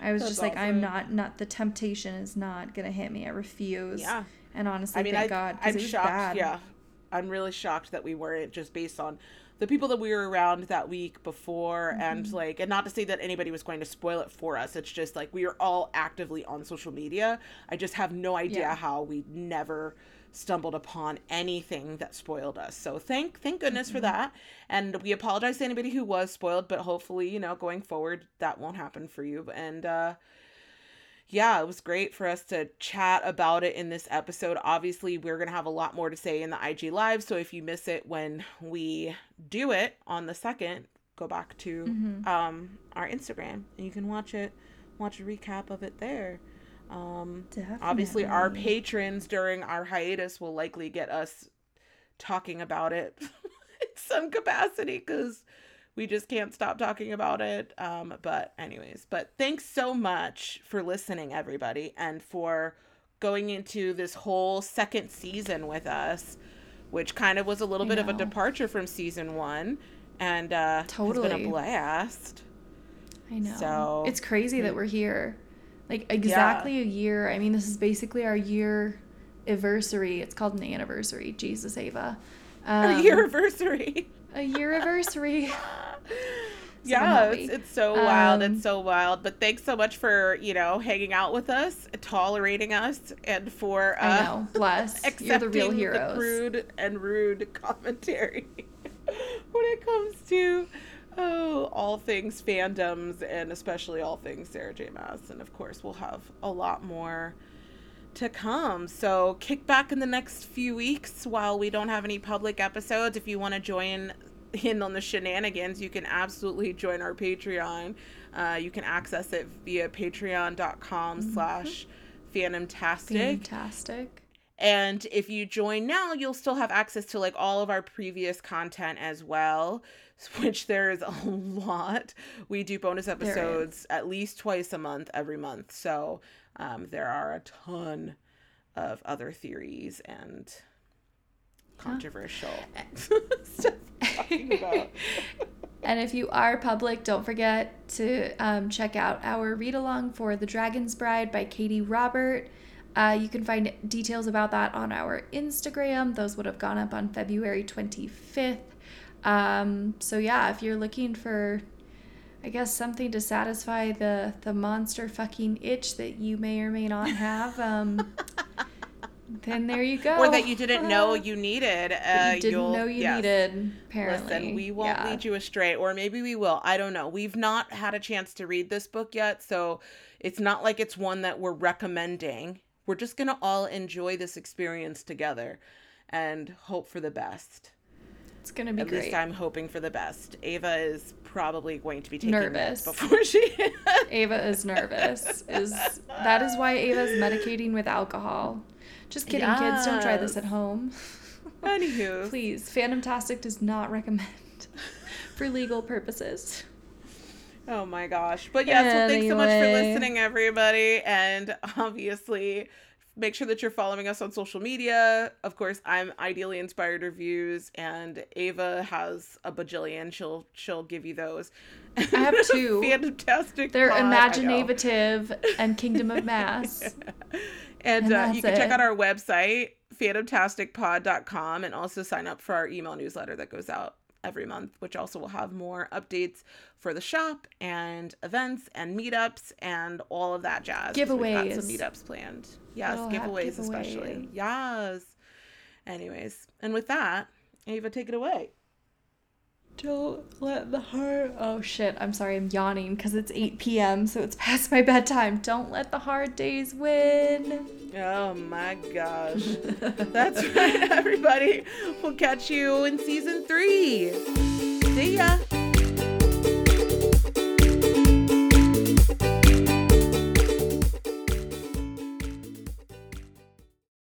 I was That's just like. I'm not, not the temptation is not gonna hit me. I refuse. Yeah. And honestly, I mean, thank I, God, I'm shocked. Bad. Yeah, I'm really shocked that we weren't just based on the people that we were around that week before, mm-hmm. and like, and not to say that anybody was going to spoil it for us. It's just like we are all actively on social media. I just have no idea yeah. how we never stumbled upon anything that spoiled us. So thank thank goodness mm-hmm. for that. And we apologize to anybody who was spoiled, but hopefully, you know, going forward that won't happen for you. And uh yeah, it was great for us to chat about it in this episode. Obviously, we're going to have a lot more to say in the IG live, so if you miss it when we do it on the second, go back to mm-hmm. um our Instagram and you can watch it watch a recap of it there. Um, Definitely. Obviously, our patrons during our hiatus will likely get us talking about it in some capacity because we just can't stop talking about it. Um, but, anyways, but thanks so much for listening, everybody, and for going into this whole second season with us, which kind of was a little I bit know. of a departure from season one. And uh, totally. it's been a blast. I know. So it's crazy that we're here. Like exactly yeah. a year. I mean, this is basically our year anniversary. It's called an anniversary. Jesus, Ava. Um, a year anniversary. a year anniversary. yeah, it's, it's so wild. Um, it's so wild. But thanks so much for you know hanging out with us, tolerating us, and for uh, I know, bless. You're the real heroes. The crude and rude commentary when it comes to oh, all things fandoms and especially all things Sarah J. Maas. And of course, we'll have a lot more to come. So kick back in the next few weeks while we don't have any public episodes. If you want to join in on the shenanigans, you can absolutely join our Patreon. Uh, you can access it via patreon.com mm-hmm. slash phantomtastic. Fantastic. And if you join now, you'll still have access to like all of our previous content as well, which there is a lot. We do bonus episodes at least twice a month, every month. So um, there are a ton of other theories and controversial stuff talking about. and if you are public, don't forget to um, check out our read along for The Dragon's Bride by Katee Robert. Uh, you can find details about that on our Instagram. Those would have gone up on February 25th. Um, so, yeah, if you're looking for, I guess, something to satisfy the, the monster fucking itch that you may or may not have, um, then there you go. Or that you didn't know you needed. Uh, you didn't know you yes. needed, apparently. Listen, we won't yeah. lead you astray, or maybe we will. I don't know. We've not had a chance to read this book yet, so it's not like it's one that we're recommending we're just going to all enjoy this experience together and hope for the best. It's going to be At great. least I'm hoping for the best. Ava is probably going to be taking nervous before she Ava is nervous. Is that is why Ava is medicating with alcohol. Just kidding, yes. kids, don't try this at home. Anywho. Please, Phantomtastic does not recommend for legal purposes. Oh my gosh. But yeah, anyway. so thanks so much for listening, everybody. And obviously, make sure that you're following us on social media. Of course, I'm Ideally Inspired Reviews, and Ava has a bajillion. She'll she'll give you those. I have two. Fantastic. They're pod, Imaginative and Kingdom of Mass. yeah. And, and uh, you can it. check out our website, phantomtasticpod.com, and also sign up for our email newsletter that goes out every month, which also will have more updates for the shop and events and meetups and all of that jazz. Giveaways. We've got some meetups planned. Yes, giveaways, giveaways especially. Yes. Anyways, and with that, Ava, take it away. Don't let the hard. Oh shit, I'm sorry, I'm yawning because it's 8 p.m., so it's past my bedtime. Don't let the hard days win. Oh my gosh. That's right, everybody. We'll catch you in season three. See ya.